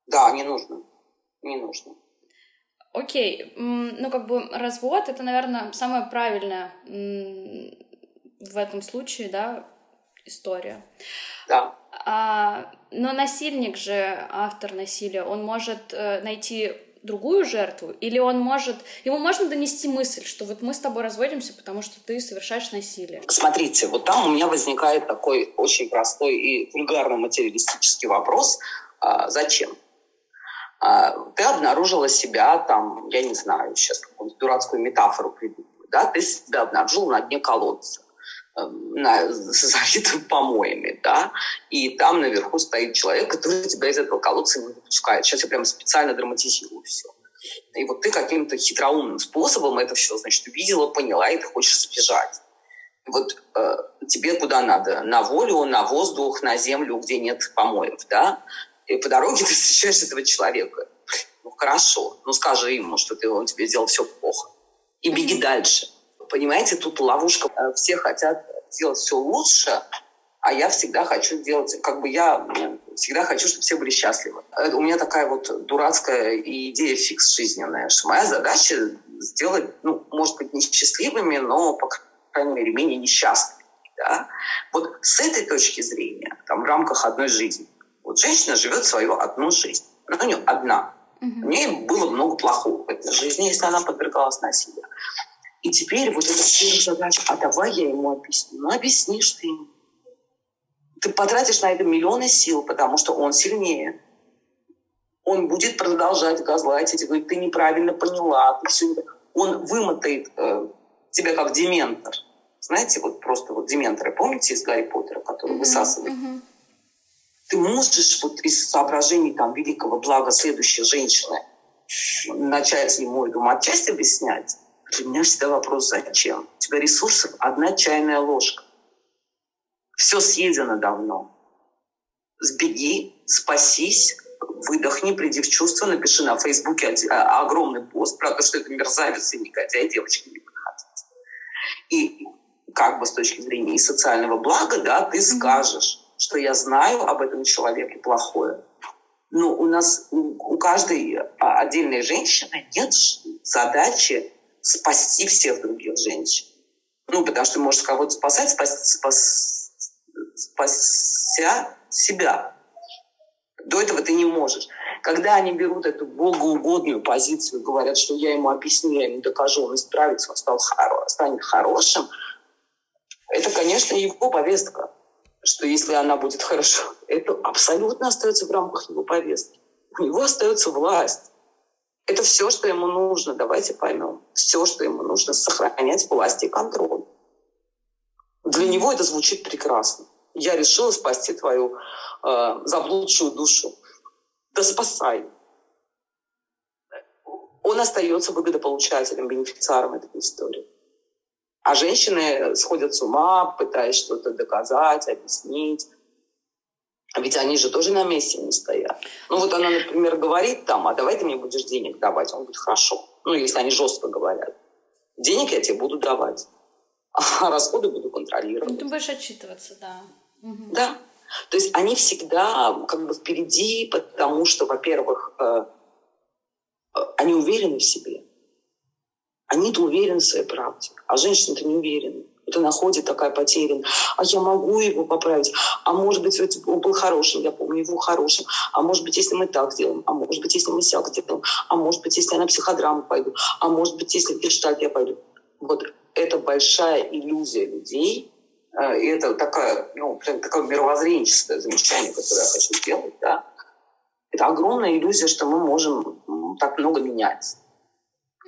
Да, не нужно. Не нужно. Окей, ну как бы развод это, наверное, самая правильная в этом случае, да, история. Да. А, но насильник же, автор насилия, он может э, найти другую жертву, или он может, ему можно донести мысль, что вот мы с тобой разводимся, потому что ты совершаешь насилие. Смотрите, вот там у меня возникает такой очень простой и вульгарно материалистический вопрос. А, зачем? А, ты обнаружила себя там, я не знаю, сейчас какую-то дурацкую метафору придумаю, да, ты себя обнаружила на дне колодца на, залитым помоями, да, и там наверху стоит человек, который тебя из этого колодца не выпускает. Сейчас я прям специально драматизирую все. И вот ты каким-то хитроумным способом это все, значит, увидела, поняла, и ты хочешь сбежать. Вот э, тебе куда надо? На волю, на воздух, на землю, где нет помоев, да? И по дороге ты встречаешь этого человека. Ну, хорошо, ну скажи ему, что ты, он тебе сделал все плохо. И беги дальше. Понимаете, тут ловушка. Э, все хотят делать все лучше, а я всегда хочу делать, как бы я всегда хочу, чтобы все были счастливы. Э, у меня такая вот дурацкая идея фикс жизненная, что моя задача сделать, ну, может быть, не счастливыми, но, по крайней мере, менее несчастными. Да? Вот с этой точки зрения, там, в рамках одной жизни, вот женщина живет свою одну жизнь. Она у нее одна. У нее было много плохого в этой жизни, если она подвергалась насилию. И теперь вот эта задача, а давай я ему объясню. Ну, объяснишь ты ему ты потратишь на это миллионы сил, потому что он сильнее. Он будет продолжать газлайтить, говорить, ты неправильно поняла, ты все... Он вымотает э, тебя как дементор. Знаете, вот просто вот дементоры, помните из Гарри Поттера, который mm-hmm. высасывает? Mm-hmm. Ты можешь вот из соображений там великого блага следующей женщины начать ему эту матчасть объяснять? Для меня всегда вопрос, зачем? У тебя ресурсов одна чайная ложка. Все съедено давно. Сбеги, спасись, выдохни, приди в чувство, напиши на Фейсбуке а, огромный пост про то, что это мерзавец и негодяй, девочки, не подходите. И как бы с точки зрения и социального блага, да, ты скажешь, что я знаю об этом человеке плохое. Но у нас, у каждой а, отдельной женщины нет задачи спасти всех других женщин. Ну, потому что можешь кого-то спасать, спас, спас, спася себя. До этого ты не можешь. Когда они берут эту богоугодную позицию, говорят, что я ему объясню, я ему докажу, он исправится, он стал хоро станет хорошим, это, конечно, его повестка, что если она будет хорошо, это абсолютно остается в рамках его повестки. У него остается власть. Это все, что ему нужно, давайте поймем. Все, что ему нужно, сохранять власть и контроль. Для него это звучит прекрасно. Я решила спасти твою э, заблудшую душу. Да спасай. Он остается выгодополучателем, бенефициаром этой истории. А женщины сходят с ума, пытаясь что-то доказать, объяснить. Ведь они же тоже на месте не стоят. Ну вот она, например, говорит там, а давай ты мне будешь денег давать. Он говорит, хорошо. Ну, если они жестко говорят. Денег я тебе буду давать а расходы буду контролировать. Ну, ты будешь отчитываться, да. Угу. Да. То есть они всегда как бы впереди, потому что, во-первых, э, они уверены в себе. Они-то уверены в своей правде, а женщины-то не уверены. Вот она ходит такая потеряна. А я могу его поправить. А может быть, он был хорошим, я помню его хорошим. А может быть, если мы так сделаем. А может быть, если мы сяк сделаем. А может быть, если я на психодраму пойду. А может быть, если в гештальт я пойду. Вот это большая иллюзия людей, э, и это такая, ну, прям такое мировоззренческое замечание, которое я хочу сделать, да. Это огромная иллюзия, что мы можем так много менять.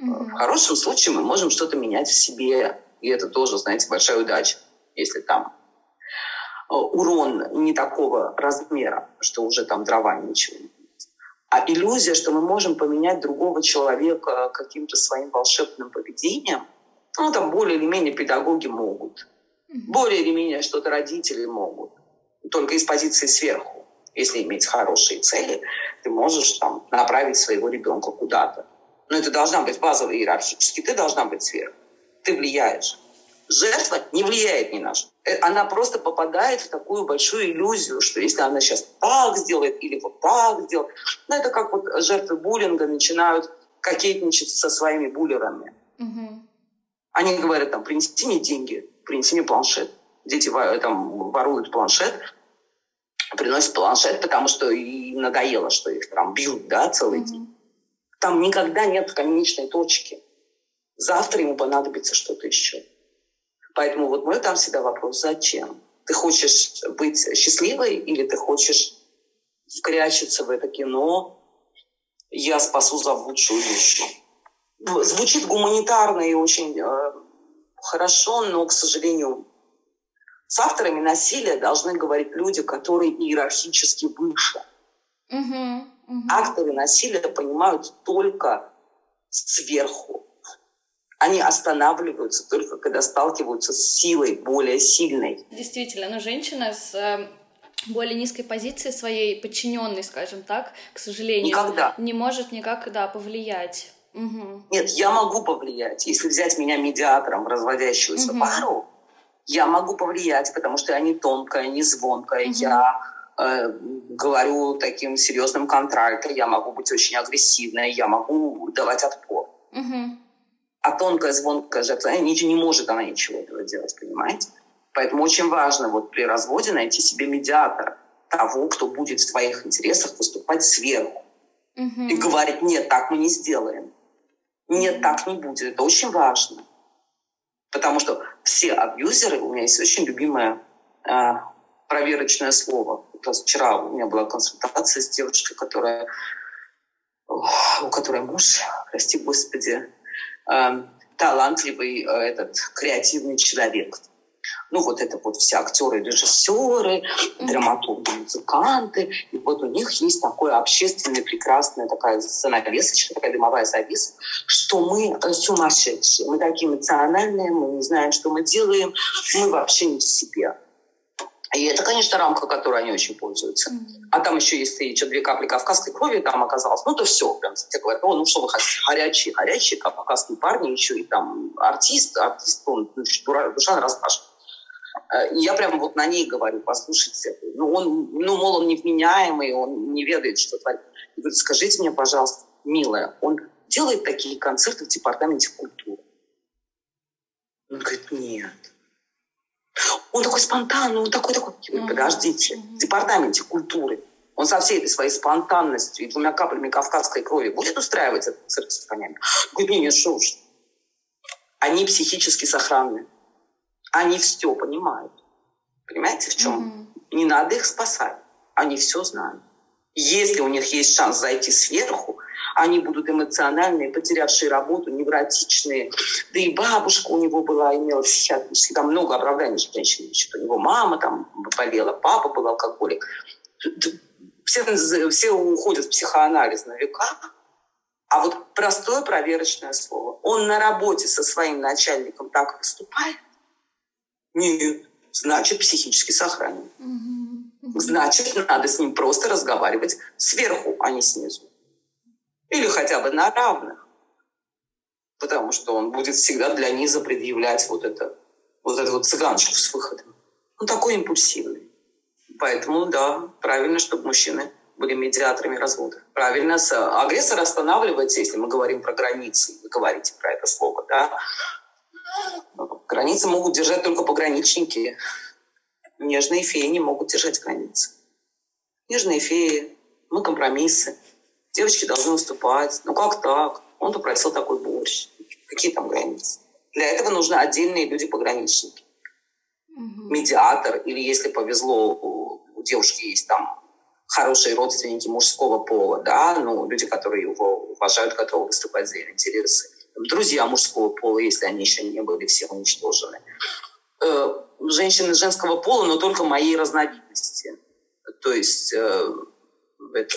Mm-hmm. В хорошем случае мы можем что-то менять в себе, и это тоже, знаете, большая удача, если там э, урон не такого размера, что уже там дрова ничего не а иллюзия, что мы можем поменять другого человека каким-то своим волшебным поведением, ну, там более или менее педагоги могут. Более или менее что-то родители могут. Только из позиции сверху. Если иметь хорошие цели, ты можешь там направить своего ребенка куда-то. Но это должна быть базовая иерархически. Ты должна быть сверху. Ты влияешь. Жертва не влияет ни на что. Э, она просто попадает в такую большую иллюзию, что если она сейчас так сделает или вот так сделает, ну это как вот жертвы буллинга начинают кокетничать со своими буллерами. Угу. Они говорят, там, принеси мне деньги, принеси мне планшет. Дети там, воруют планшет, приносят планшет, потому что им надоело, что их там бьют да, целый mm-hmm. день. Там никогда нет конечной точки. Завтра ему понадобится что-то еще. Поэтому вот мой там всегда вопрос, зачем? Ты хочешь быть счастливой или ты хочешь вкрячиться в это кино я спасу заблудшую душу. Звучит гуманитарно и очень э, хорошо, но, к сожалению, с авторами насилия должны говорить люди, которые иерархически выше. Угу, угу. Акторы насилия понимают только сверху. Они останавливаются только когда сталкиваются с силой более сильной. Действительно, но женщина с э, более низкой позиции своей подчиненной, скажем так, к сожалению, Никогда. не может никак да, повлиять. Угу. Нет, я могу повлиять. Если взять меня медиатором разводящуюся угу. пару, я могу повлиять, потому что я не тонкая, не звонкая, угу. я э, говорю таким серьезным контрактом, я могу быть очень агрессивной, я могу давать отпор. Угу. А тонкая, звонкая жертва, ничего не может она ничего этого делать, понимаете? Поэтому очень важно вот при разводе найти себе медиатора, того, кто будет в твоих интересах выступать сверху. Угу. И говорить, нет, так мы не сделаем. Нет, так не будет. Это очень важно. Потому что все абьюзеры, у меня есть очень любимое э, проверочное слово. Вот вчера у меня была консультация с девушкой, которая, у которой муж, прости господи, талантливый э, этот креативный человек ну, вот это вот все актеры, режиссеры, драматурги, музыканты. И вот у них есть такое общественное, прекрасная такая занавесочка, такая дымовая завеса, что мы э, сумасшедшие, мы такие эмоциональные, мы не знаем, что мы делаем, мы вообще не в себе. И это, конечно, рамка, которой они очень пользуются. Mm-hmm. А там еще, если еще две капли кавказской крови там оказалось, ну, то все. Прям все говорят, о, ну, что вы хотите, горячие, горячие кавказские парни, еще и там артист, артист, он, значит, душа нараспашет. Э, я прямо вот на ней говорю, послушайте, ну, он, ну, мол, он невменяемый, он не ведает, что творит. И говорит, скажите мне, пожалуйста, милая, он делает такие концерты в департаменте культуры? Он говорит, нет. Он такой спонтанный, он такой, такой. Говорю, подождите, в департаменте культуры он со всей этой своей спонтанностью и двумя каплями кавказской крови будет устраивать этот цирк с конями? Говорит, нет, нет, что уж. Они психически сохранны. Они все понимают. Понимаете, в чем? Mm-hmm. Не надо их спасать. Они все знают. Если у них есть шанс зайти сверху, они будут эмоциональные, потерявшие работу, невротичные. Да и бабушка у него была, имела психиатрические, там много оправданий женщин. Значит, у него мама там болела, папа был алкоголик. Все, все уходят в психоанализ на века. А вот простое проверочное слово. Он на работе со своим начальником так выступает, нет, значит, психически сохранен. Значит, надо с ним просто разговаривать сверху, а не снизу. Или хотя бы на равных. Потому что он будет всегда для низа предъявлять вот это, вот эту вот цыганочку с выходом. Он такой импульсивный. Поэтому, да, правильно, чтобы мужчины были медиаторами развода. Правильно, агрессор останавливается, если мы говорим про границы, вы говорите про это слово, да, Границы могут держать только пограничники. Нежные феи не могут держать границы. Нежные феи, мы компромиссы. Девочки должны уступать. Ну как так? Он попросил такой борщ. Какие там границы? Для этого нужны отдельные люди-пограничники. Угу. Медиатор, или если повезло, у девушки есть там хорошие родственники мужского пола, да, ну, люди, которые его уважают, готовы выступать за интересы друзья мужского пола, если они еще не были все уничтожены. Э, женщины женского пола, но только моей разновидности. То есть э, это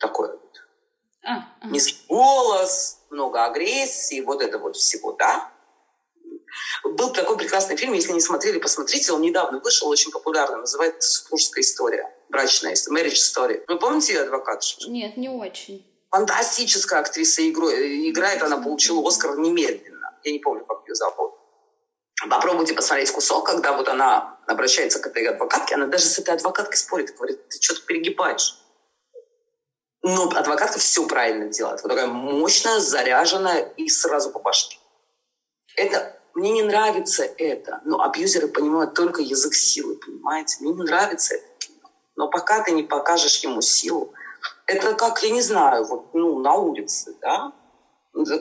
такое вот. А, ага. Низкий голос, много агрессии, вот это вот всего, да? Был такой прекрасный фильм, если не смотрели, посмотрите, он недавно вышел, очень популярный, называется «Супружеская история», брачная история, marriage story. Вы помните адвокат? Нет, не очень фантастическая актриса играет, она получила Оскар немедленно. Я не помню, как ее зовут. Попробуйте посмотреть кусок, когда вот она обращается к этой адвокатке, она даже с этой адвокаткой спорит, говорит, ты что-то перегибаешь. Но адвокатка все правильно делает. Вот такая мощная, заряженная и сразу по башке. Это мне не нравится это, но абьюзеры понимают только язык силы, понимаете? Мне не нравится это. Но пока ты не покажешь ему силу, это как, я не знаю, вот, ну, на улице, да?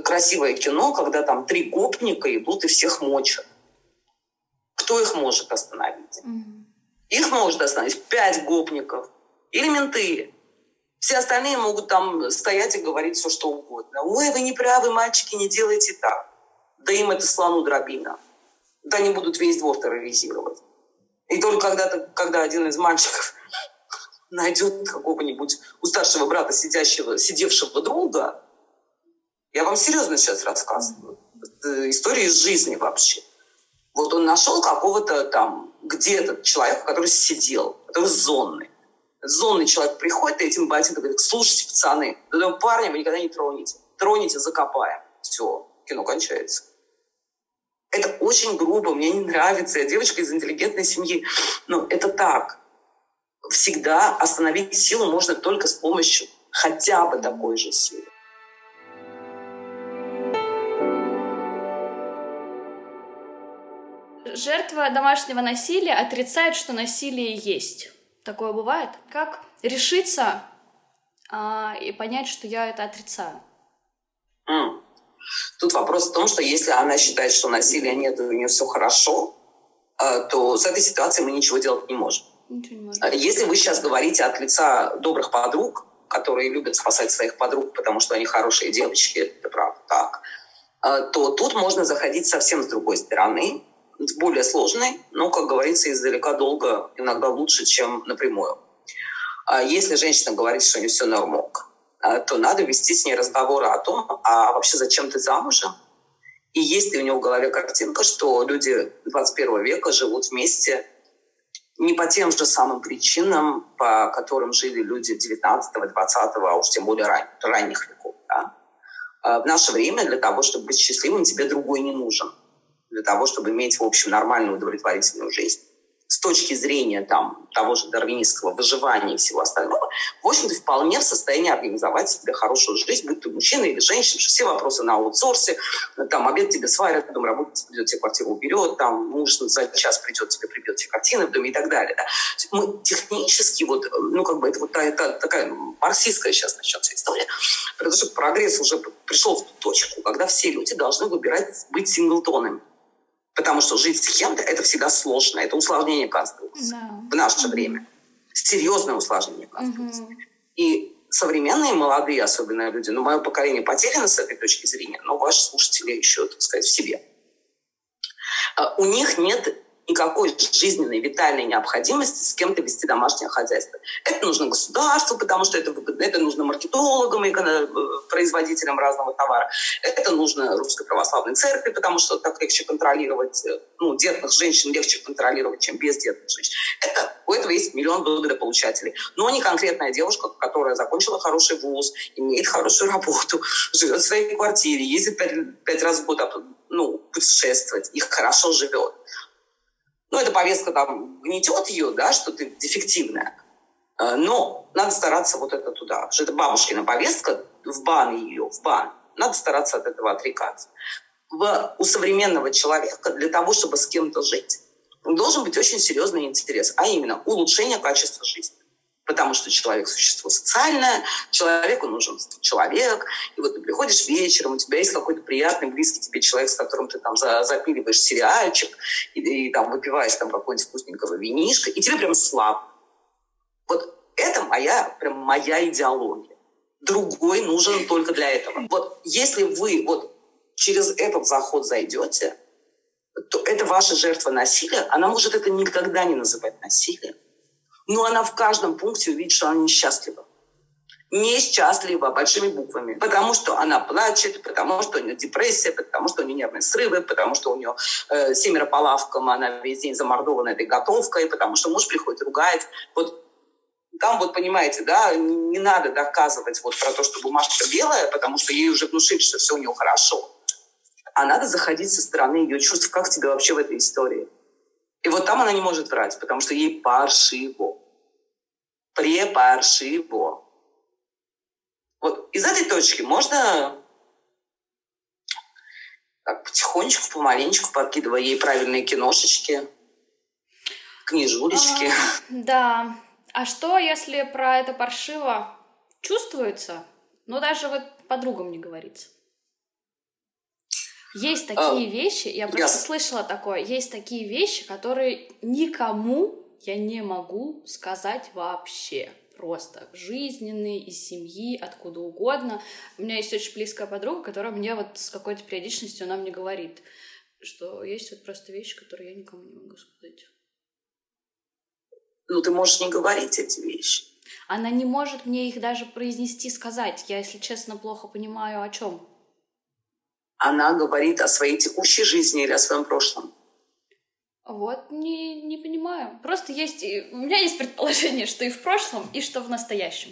Красивое кино, когда там три гопника идут и всех мочат. Кто их может остановить? Mm-hmm. Их может остановить пять гопников или менты. Все остальные могут там стоять и говорить все, что угодно. Ой, вы не правы, мальчики, не делайте так. Да им это слону дробина. Да они будут весь двор терроризировать. И только когда, когда один из мальчиков найдет какого-нибудь у старшего брата сидящего, сидевшего друга, я вам серьезно сейчас рассказываю, это история из жизни вообще. Вот он нашел какого-то там где-то человека, который сидел, который зонный. Зонный человек приходит, и этим ботинком говорит, слушайте, пацаны, этого парня вы никогда не тронете. Тронете, закопаем. Все, кино кончается. Это очень грубо, мне не нравится. Я девочка из интеллигентной семьи. Но это так. Всегда остановить силу можно только с помощью хотя бы такой же силы. Жертва домашнего насилия отрицает, что насилие есть. Такое бывает. Как решиться а, и понять, что я это отрицаю? Mm. Тут вопрос в том, что если она считает, что насилия нет, и у нее все хорошо, а, то с этой ситуацией мы ничего делать не можем. Ничего не можем. А если вы сейчас говорите от лица добрых подруг, которые любят спасать своих подруг, потому что они хорошие девочки, это правда так, а, то тут можно заходить совсем с другой стороны более сложной, но, как говорится, издалека долго иногда лучше, чем напрямую. А если женщина говорит, что не все нормок, а, то надо вести с ней разговоры о том, а вообще зачем ты замужем? И есть ли у него в голове картинка, что люди 21 века живут вместе не по тем же самым причинам, по которым жили люди 19, 20, а уж тем более ран, ранних веков. Да? А в наше время для того, чтобы быть счастливым, тебе другой не нужен для того, чтобы иметь, в общем, нормальную удовлетворительную жизнь с точки зрения там, того же дарвинистского выживания и всего остального, в общем-то, вполне в состоянии организовать себе хорошую жизнь, будь ты мужчина или женщина, все вопросы на аутсорсе, там обед тебе сварят, дом работать придет, тебе квартиру уберет, там муж за час придет, тебе прибьет тебе картины в доме и так далее. Да. Мы технически, вот, ну, как бы это вот это, такая марксистская сейчас начнется история, потому что прогресс уже пришел в ту точку, когда все люди должны выбирать быть синглтонами. Потому что жить с кем-то – это всегда сложно. Это усложнение конструкции Да. в наше Мгм. время. Серьезное усложнение конструкции. Мгм. И современные молодые, особенно люди, ну, мое поколение потеряно с этой точки зрения, но ваши слушатели еще, так сказать, в себе. А, У них нет никакой жизненной, витальной необходимости с кем-то вести домашнее хозяйство. Это нужно государству, потому что это. Это нужно маркетологам и э, производителям разного товара. Это нужно Русской Православной Церкви, потому что так легче контролировать, э, ну, детных женщин легче контролировать, чем бездетных женщин. Это, у этого есть миллион выгодополучателей. Но не конкретная девушка, которая закончила хороший вуз, имеет хорошую работу, живет в своей квартире, ездит пять, пять раз в год ну, путешествовать, их хорошо живет. Ну, эта повестка там гнетет ее, да, что ты дефективная. Э, Но надо стараться вот это туда. Что это бабушкина повестка, в бан ее, в бан. Надо стараться от этого отрекаться. В, у современного человека для того, чтобы с кем-то жить, должен быть очень серьезный интерес, а именно улучшение качества жизни. Потому что человек – существо социальное, человеку нужен человек. И вот ты приходишь вечером, у тебя есть какой-то приятный, близкий тебе человек, с которым ты там за, запиливаешь сериальчик, и, и там выпиваешь там какой-нибудь вкусненького винишка, и тебе прям слабо. Вот это моя, прям моя идеология. Другой нужен только для этого. Вот если вы вот через этот заход зайдете, то это ваша жертва насилия. Она может это никогда не называть насилием. Но она в каждом пункте увидит, что она несчастлива. Несчастлива большими буквами. Потому что она плачет, потому что у нее депрессия, потому что у нее нервные срывы, потому что у нее э, семеро по лавкам, она весь день замордована этой готовкой, потому что муж приходит, ругает. Вот там вот, понимаете, да, не надо доказывать вот про то, что бумажка белая, потому что ей уже внушили, что все у нее хорошо. А надо заходить со стороны ее чувств, как тебе вообще в этой истории. И вот там она не может врать, потому что ей паршиво. Препаршиво. Вот из этой точки можно так, потихонечку, помаленечку, подкидывая ей правильные киношечки, книжулечки. А, да. А что, если про это паршиво чувствуется, но даже вот подругам не говорится? Есть такие А, вещи, я просто ясно. слышала такое, есть такие вещи, которые никому я не могу сказать вообще просто жизненные, из семьи, откуда угодно. У меня есть очень близкая подруга, которая мне вот с какой-то периодичностью, она мне говорит, что есть вот просто вещи, которые я никому не могу сказать. Ну, ты можешь не говорить эти вещи. Она не может мне их даже произнести, сказать. Я, если честно, плохо понимаю, о чем. Она говорит о своей текущей жизни или о своем прошлом? Вот, не, не понимаю. Просто есть... У меня есть предположение, что и в прошлом, и что в настоящем.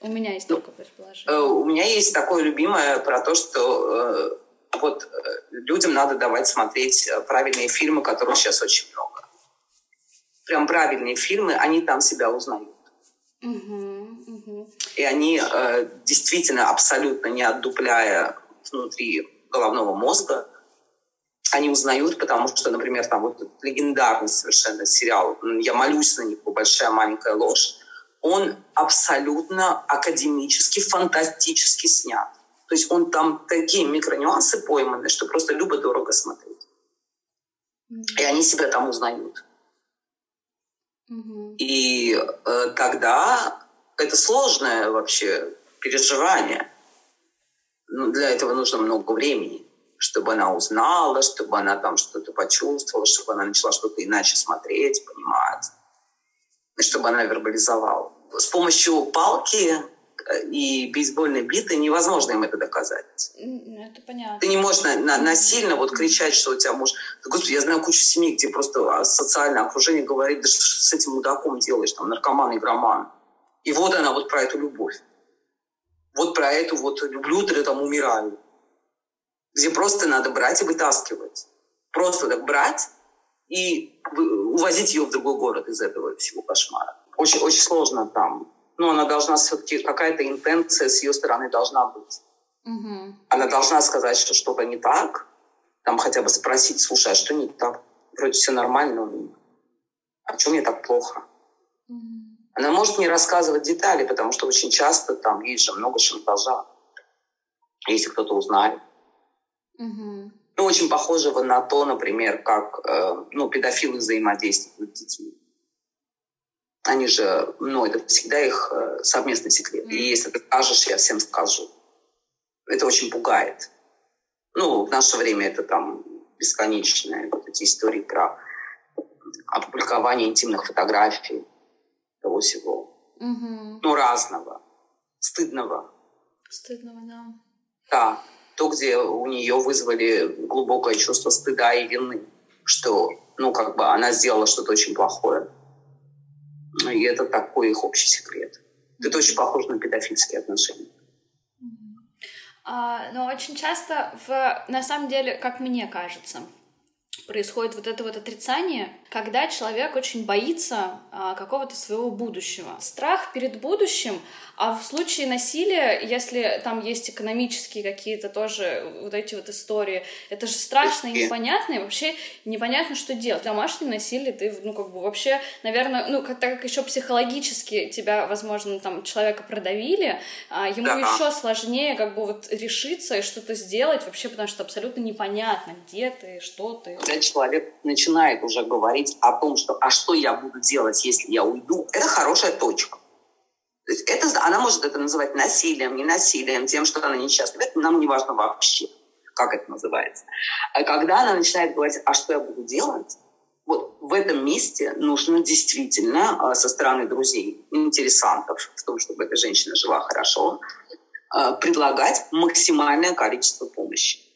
У меня есть ну, такое предположение. Э, у меня есть такое любимое про то, что э, вот э, людям надо давать смотреть правильные фильмы, которых сейчас очень много. Прям правильные фильмы, они там себя узнают. Угу, угу. И они э, действительно абсолютно не отдупляя внутри головного мозга, они узнают, потому что, например, там вот легендарный совершенно сериал «Я молюсь на него. Большая маленькая ложь», он абсолютно академически, фантастически снят. То есть он там такие микронюансы пойманы, что просто любо-дорого смотреть. И они себя там узнают. И э, тогда это сложное вообще переживание. Ну, для этого нужно много времени чтобы она узнала, чтобы она там что-то почувствовала, чтобы она начала что-то иначе смотреть, понимать, и чтобы она вербализовала. С помощью палки э, и бейсбольной биты невозможно им это доказать. Это понятно. Ты не можешь на, на, насильно вот кричать, что у тебя муж... Господи, я знаю кучу семей, где просто социальное окружение говорит, да что, что с этим мудаком делаешь, там, наркоман, игроман. И вот она вот про эту любовь. Вот про эту вот люблю, ты там умираю где просто надо брать и вытаскивать. Просто так брать и увозить ее в другой город из этого всего кошмара. Очень, очень сложно там. Но она должна все-таки, какая-то интенция с ее стороны должна быть. Угу. Она должна сказать, что что-то не так, там хотя бы спросить, слушай, а что не так? Вроде все нормально, а чем мне так плохо? Угу. Она может не рассказывать детали, потому что очень часто там есть же много шантажа. Если кто-то узнает. Угу. Ну, очень похожего на то, например, как э, ну, педофилы взаимодействуют с детьми. Они же, ну, это всегда их э, совместный секрет. Mm-hmm. И если ты скажешь, я всем скажу. Это очень пугает. Ну, в наше время это там бесконечные вот эти истории про опубликование интимных фотографий, того всего. Mm-hmm. Ну, разного. Стыдного. Стыдного, да. Да то, где у нее вызвали глубокое чувство стыда и вины, что, ну, как бы она сделала что-то очень плохое. И это такой их общий секрет. Это очень похоже на педофильские отношения. А, но очень часто, в, на самом деле, как мне кажется, происходит вот это вот отрицание, когда человек очень боится а, какого-то своего будущего. Страх перед будущим, а в случае насилия, если там есть экономические какие-то тоже вот эти вот истории, это же страшно и непонятно, и вообще непонятно, что делать. Домашнее насилие ты, ну, как бы вообще, наверное, ну, как, так как еще психологически тебя, возможно, там человека продавили, а, ему да. еще сложнее как бы вот решиться и что-то сделать вообще, потому что абсолютно непонятно, где ты, что ты. Когда человек начинает уже говорить о том, что «а что я буду делать, если я уйду?», это хорошая точка. То есть это, она может это называть насилием, не насилием, тем, что она несчастлива. Это нам не важно вообще, как это называется. А когда она начинает говорить, а что я буду делать, вот в этом месте нужно действительно а, со стороны друзей, интересантов, в том, чтобы эта женщина жила хорошо, а, предлагать максимальное количество помощи.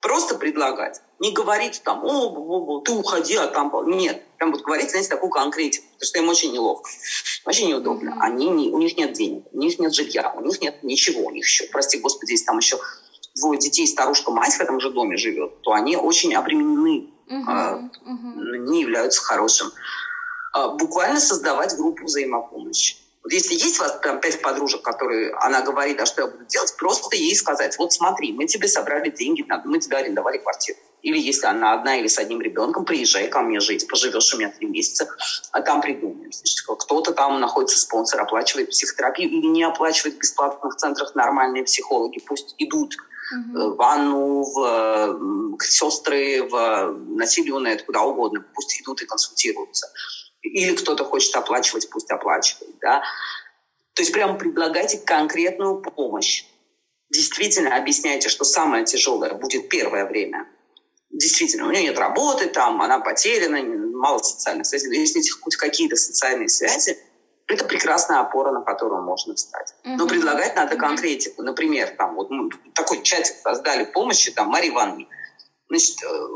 Просто предлагать. Не говорить там, о, о, о ты уходи, а там... Нет, прям вот говорить, знаете, такую конкретику, потому что им очень неловко, очень неудобно. Они, не, у них нет денег, у них нет жилья, у них нет ничего. У них еще, прости господи, если там еще двое детей, старушка, мать в этом же доме живет, то они очень обременены, mm-hmm. Mm-hmm. не являются хорошим. А, буквально создавать группу взаимопомощи. Если есть у вас прям пять подружек, которые она говорит, а что я буду делать, просто ей сказать, вот смотри, мы тебе собрали деньги, мы тебе арендовали квартиру. Или если она одна или с одним ребенком, приезжай ко мне жить, поживешь у меня три месяца, а там придумаем. Значит, кто-то там находится спонсор, оплачивает психотерапию или не оплачивает в бесплатных центрах нормальные психологи, пусть идут угу. в ванну, в, к сестры, в насилию на это, куда угодно, пусть идут и консультируются. Или кто-то хочет оплачивать, пусть оплачивает, да. То есть прямо предлагайте конкретную помощь. Действительно объясняйте, что самое тяжелое будет первое время. Действительно, у нее нет работы, там, она потеряна, мало социальных связей. Если есть хоть какие-то социальные связи, это прекрасная опора, на которую можно встать. Uh-huh. Но предлагать надо конкретику. Например, там вот мы такой чатик создали помощи там Марии Ивановне. Значит, э,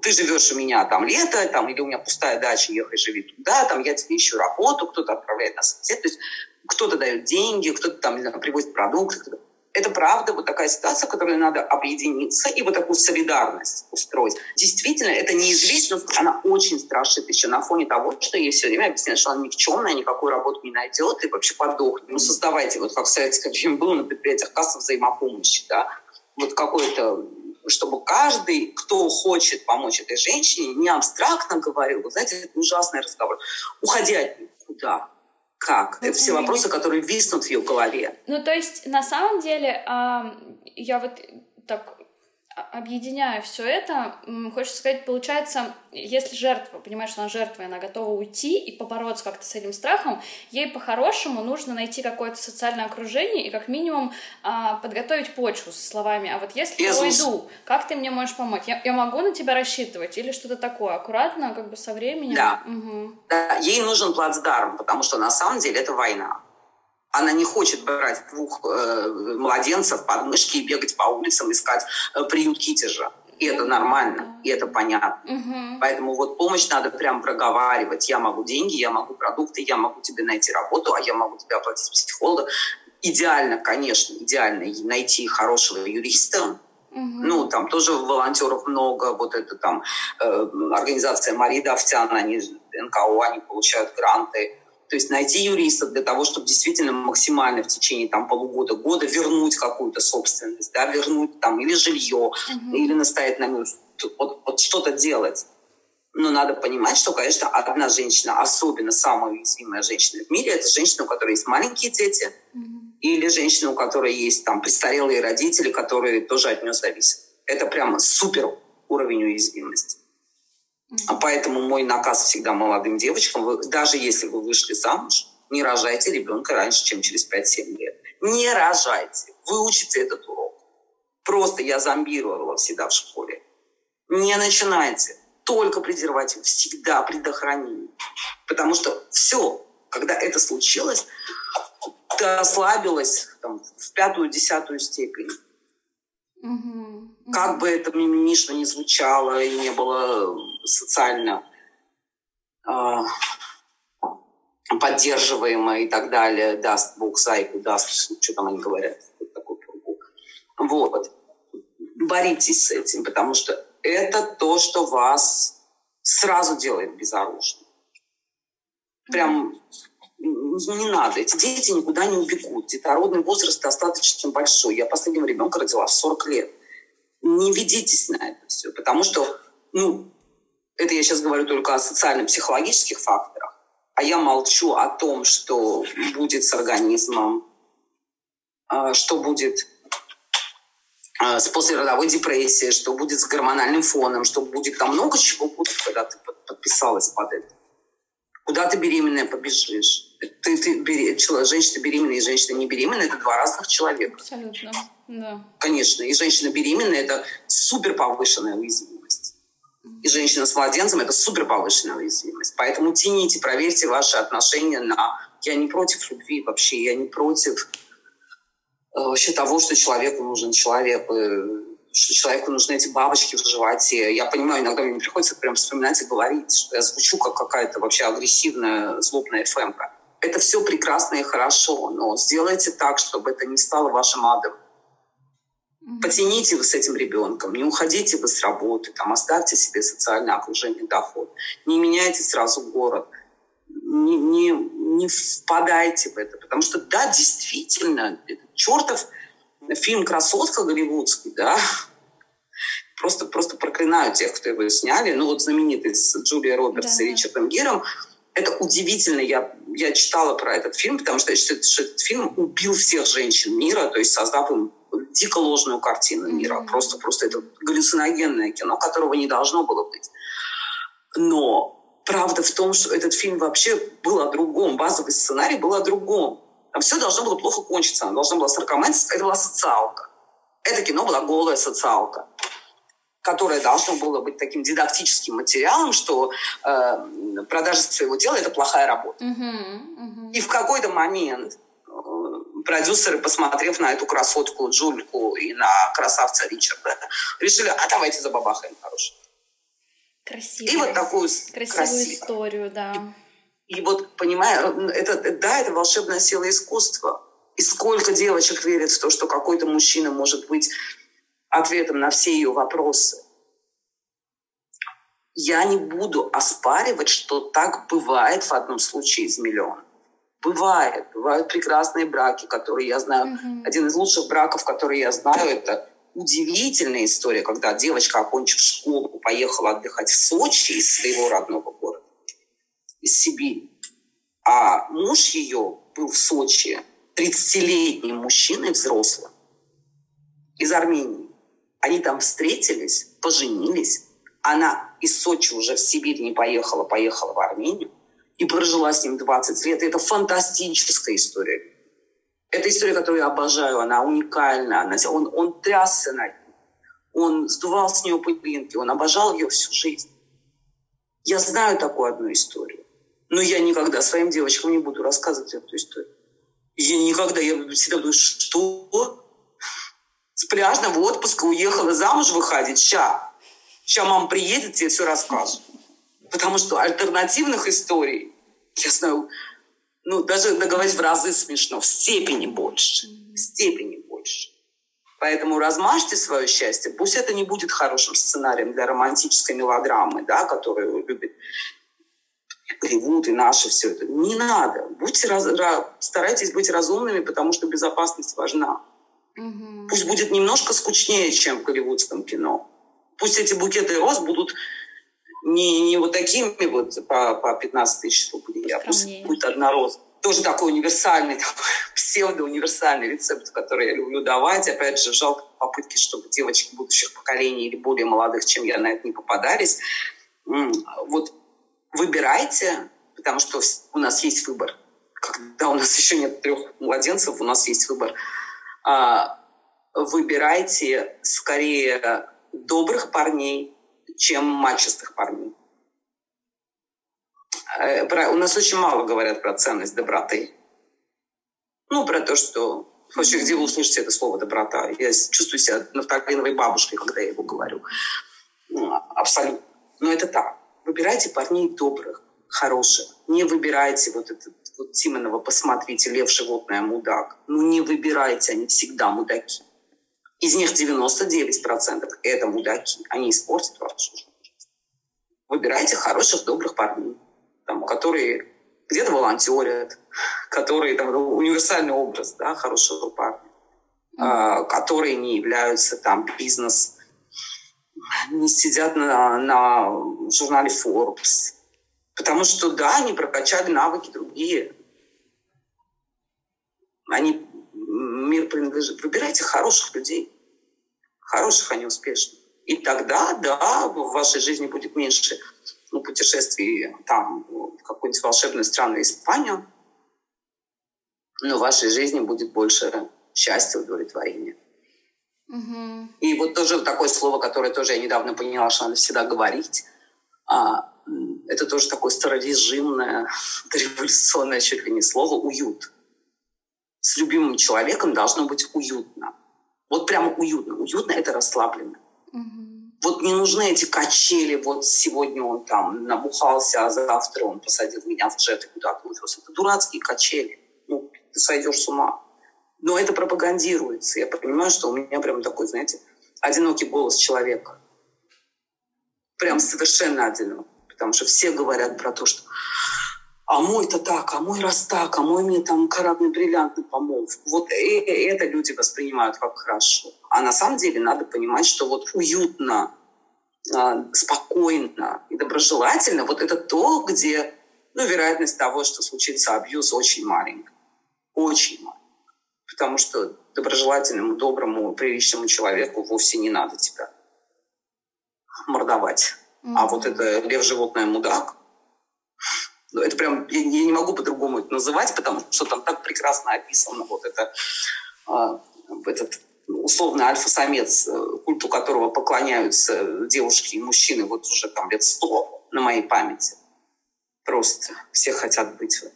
ты живешь у меня там лето, там, или у меня пустая дача, ехай, живи туда, там, я тебе ищу работу, кто-то отправляет на сосед, то есть кто-то дает деньги, кто-то там, знаю, привозит продукты, это правда вот такая ситуация, в которой надо объединиться и вот такую солидарность устроить. Действительно, это неизвестность, она очень страшит еще на фоне того, что ей все время объясняют, что она никчемная, никакую работу не найдет и вообще подохнет. Ну, создавайте, вот как в советское было на предприятиях касса взаимопомощи, да, вот какой-то чтобы каждый, кто хочет помочь этой женщине, не абстрактно говорил, вы знаете, это ужасный разговор, уходи от них. Куда? как? Это все вопросы, которые виснут в ее голове. Ну, то есть, на самом деле, я вот так объединяя все это, хочется сказать, получается, если жертва понимает, что она жертва, и она готова уйти и побороться как-то с этим страхом, ей по-хорошему нужно найти какое-то социальное окружение и как минимум а, подготовить почву со словами, а вот если я уйду, как ты мне можешь помочь? Я, я могу на тебя рассчитывать или что-то такое? Аккуратно, как бы со временем? Да. Угу. да. Ей нужен плацдарм, потому что на самом деле это война. Она не хочет брать двух э, младенцев под мышки и бегать по улицам, искать э, приют китежа. И это нормально, и это понятно. Угу. Поэтому вот помощь надо прям проговаривать. Я могу деньги, я могу продукты, я могу тебе найти работу, а я могу тебе оплатить психолога. Идеально, конечно, идеально найти хорошего юриста, Угу. Ну, там тоже волонтеров много. Вот это там э, организация Марии Давтян, они НКО, они получают гранты. То есть найти юриста для того, чтобы действительно максимально в течение там, полугода, года вернуть какую-то собственность, да, вернуть там или жилье, угу. или настоять на вот, вот что-то делать. Но надо понимать, что, конечно, одна женщина, особенно самая уязвимая женщина в мире, это женщина, у которой есть маленькие дети, угу. или женщина, у которой есть там престарелые родители, которые тоже от нее зависят. Это прямо супер уровень уязвимости. А поэтому мой наказ всегда молодым девочкам, вы, даже если вы вышли замуж, не рожайте ребенка раньше, чем через 5-7 лет. Не рожайте. Выучите этот урок. Просто я зомбировала всегда в школе. Не начинайте. Только презерватив. Всегда предохранение. Потому что все, когда это случилось, ты ослабилась там, в пятую-десятую степень. Угу. Как бы это мимимишно не звучало и не было социально э, поддерживаемо и так далее, даст Бог зайку, даст, что там они говорят, вот такой пургу. Вот. Боритесь с этим, потому что это то, что вас сразу делает безоружным. Прям не надо. Эти дети никуда не убегут. Детородный возраст достаточно большой. Я последнего ребенка родила в 40 лет. Не ведитесь на это все, потому что, ну, это я сейчас говорю только о социально-психологических факторах, а я молчу о том, что будет с организмом, а, что будет а, с послеродовой депрессией, что будет с гормональным фоном, что будет там много чего будет, когда ты подписалась под это. Куда ты беременная побежишь? Ты, ты, женщина беременная и женщина не беременная – это два разных человека. Абсолютно, да. Конечно. И женщина беременная – это супер повышенная уязвимость. И женщина с младенцем – это супер повышенная уязвимость. Поэтому тяните, проверьте ваши отношения на… Я не против любви вообще, я не против э, вообще того, что человеку нужен человек что человеку нужны эти бабочки в животе. Я понимаю, иногда мне приходится прям вспоминать и говорить, что я звучу как какая-то вообще агрессивная, злобная фэмка. Это все прекрасно и хорошо, но сделайте так, чтобы это не стало вашим адом. Потяните вы с этим ребенком, не уходите вы с работы, там, оставьте себе социальное окружение, доход. Не меняйте сразу город, не, не, не впадайте в это. Потому что, да, действительно, чертов фильм «Красотка» голливудский, да, просто, просто проклинаю тех, кто его сняли. Ну вот знаменитый с Джулией Робертс да. и Ричардом Гиром. Это удивительно. Я, я читала про этот фильм, потому что я считаю, что этот фильм убил всех женщин мира, то есть создав им дико ложную картину мира. Просто, просто это галлюциногенное кино, которого не должно было быть. Но правда в том, что этот фильм вообще был о другом. Базовый сценарий был о другом. Там все должно было плохо кончиться. Она должна была саркоманиться. Это была социалка. Это кино была голая социалка которое должно было быть таким дидактическим материалом, что э, продажа своего тела – это плохая работа. Uh-huh, uh-huh. И в какой-то момент продюсеры, посмотрев на эту красотку Джульку и на красавца Ричарда, решили, а давайте забабахаем хорошего. Красиво. И вот такую красивую красиво. историю, да. И, и вот, понимаю, это, да, это волшебная сила искусства. И сколько девочек верят в то, что какой-то мужчина может быть ответом на все ее вопросы. Я не буду оспаривать, что так бывает в одном случае из миллиона. Бывает. Бывают прекрасные браки, которые я знаю. Mm-hmm. Один из лучших браков, которые я знаю, это удивительная история, когда девочка, окончив школу, поехала отдыхать в Сочи из своего родного города, из Сибири. А муж ее был в Сочи 30-летним мужчиной взрослым из Армении. Они там встретились, поженились. Она из Сочи уже в Сибирь не поехала, поехала в Армению и прожила с ним 20 лет. это фантастическая история. Это история, которую я обожаю. Она уникальна. Она, он, он трясся над ней. Он сдувал с нее пылинки. Он обожал ее всю жизнь. Я знаю такую одну историю. Но я никогда своим девочкам не буду рассказывать эту историю. Я никогда, я всегда думаю, что? с пляжного отпуска уехала замуж выходить. Ща. Ща мама приедет, тебе все расскажет. Потому что альтернативных историй, я знаю, ну, даже договорить в разы смешно, в степени больше. В степени больше. Поэтому размажьте свое счастье. Пусть это не будет хорошим сценарием для романтической мелодрамы, да, которую любит Голливуд и наши все это. Не надо. Будьте раз, старайтесь быть разумными, потому что безопасность важна. Угу. Пусть будет немножко скучнее, чем в голливудском кино. Пусть эти букеты роз будут не, не вот такими вот по, по 15 тысяч рублей, а пусть будет одна роза. Тоже такой универсальный, такой псевдоуниверсальный рецепт, который я люблю давать. Опять же, жалко попытки, чтобы девочки будущих поколений или более молодых, чем я, на это не попадались. Вот выбирайте, потому что у нас есть выбор. Когда у нас еще нет трех младенцев, у нас есть выбор – а, выбирайте скорее добрых парней, чем мачистых парней. Э, у нас очень мало говорят про ценность доброты. Ну, про то, что... Вообще, где вы услышите это слово «доброта»? Я чувствую себя нафталиновой бабушкой, когда я его говорю. Ну, абсолютно. Но это так. Выбирайте парней добрых, хороших. Не выбирайте вот этот вот Тимонова «Посмотрите, лев, животное, мудак». Ну не выбирайте, они всегда мудаки. Из них 99% это мудаки. Они испортят вашу жизнь. Выбирайте хороших, добрых парней, там, которые где-то волонтерят, которые там, универсальный образ да, хорошего парня, mm-hmm. которые не являются там бизнес, не сидят на, на журнале Forbes, Потому что, да, они прокачали навыки другие. Они, мир принадлежит. Выбирайте хороших людей. Хороших, а не успешных. И тогда, да, в вашей жизни будет меньше ну, путешествий там, в какую-нибудь волшебную страну Испанию, но в вашей жизни будет больше счастья, удовлетворения. Угу. И вот тоже такое слово, которое тоже я недавно поняла, что надо всегда говорить. А, это тоже такое старорежимное, революционное чуть ли не слово «уют». С любимым человеком должно быть уютно. Вот прямо уютно. Уютно – это расслабленно. Угу. Вот не нужны эти качели. Вот сегодня он там набухался, а завтра он посадил меня в джет и куда-то увез. Это дурацкие качели. Ну, ты сойдешь с ума. Но это пропагандируется. Я понимаю, что у меня прям такой, знаете, одинокий голос человека. Прям совершенно одинокий потому что все говорят про то, что а мой-то так, а мой раз так, а мой мне там каратный бриллиантный помолвку. Вот это люди воспринимают как хорошо. А на самом деле надо понимать, что вот уютно, а, спокойно и доброжелательно, вот это то, где ну, вероятность того, что случится абьюз, очень маленькая. Очень маленькая. Потому что доброжелательному, доброму, приличному человеку вовсе не надо тебя мордовать. А вот это лев животное мудак, Ну, это прям, я, я не могу по-другому это называть, потому что там так прекрасно описано вот это, э, этот условно альфа-самец, э, культу которого поклоняются девушки и мужчины вот уже там лет сто на моей памяти. Просто все хотят быть вот,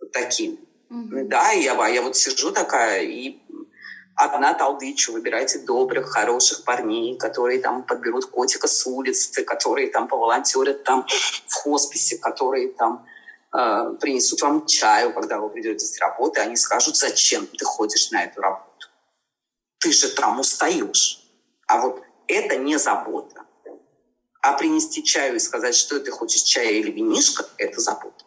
вот такими. Mm-hmm. Да, я, я вот сижу такая и одна толдычу, выбирайте добрых, хороших парней, которые там подберут котика с улицы, которые там поволонтерят там в хосписе, которые там э, принесут вам чаю, когда вы придете с работы, они скажут, зачем ты ходишь на эту работу. Ты же там устаешь. А вот это не забота. А принести чаю и сказать, что ты хочешь, чая или винишка, это забота.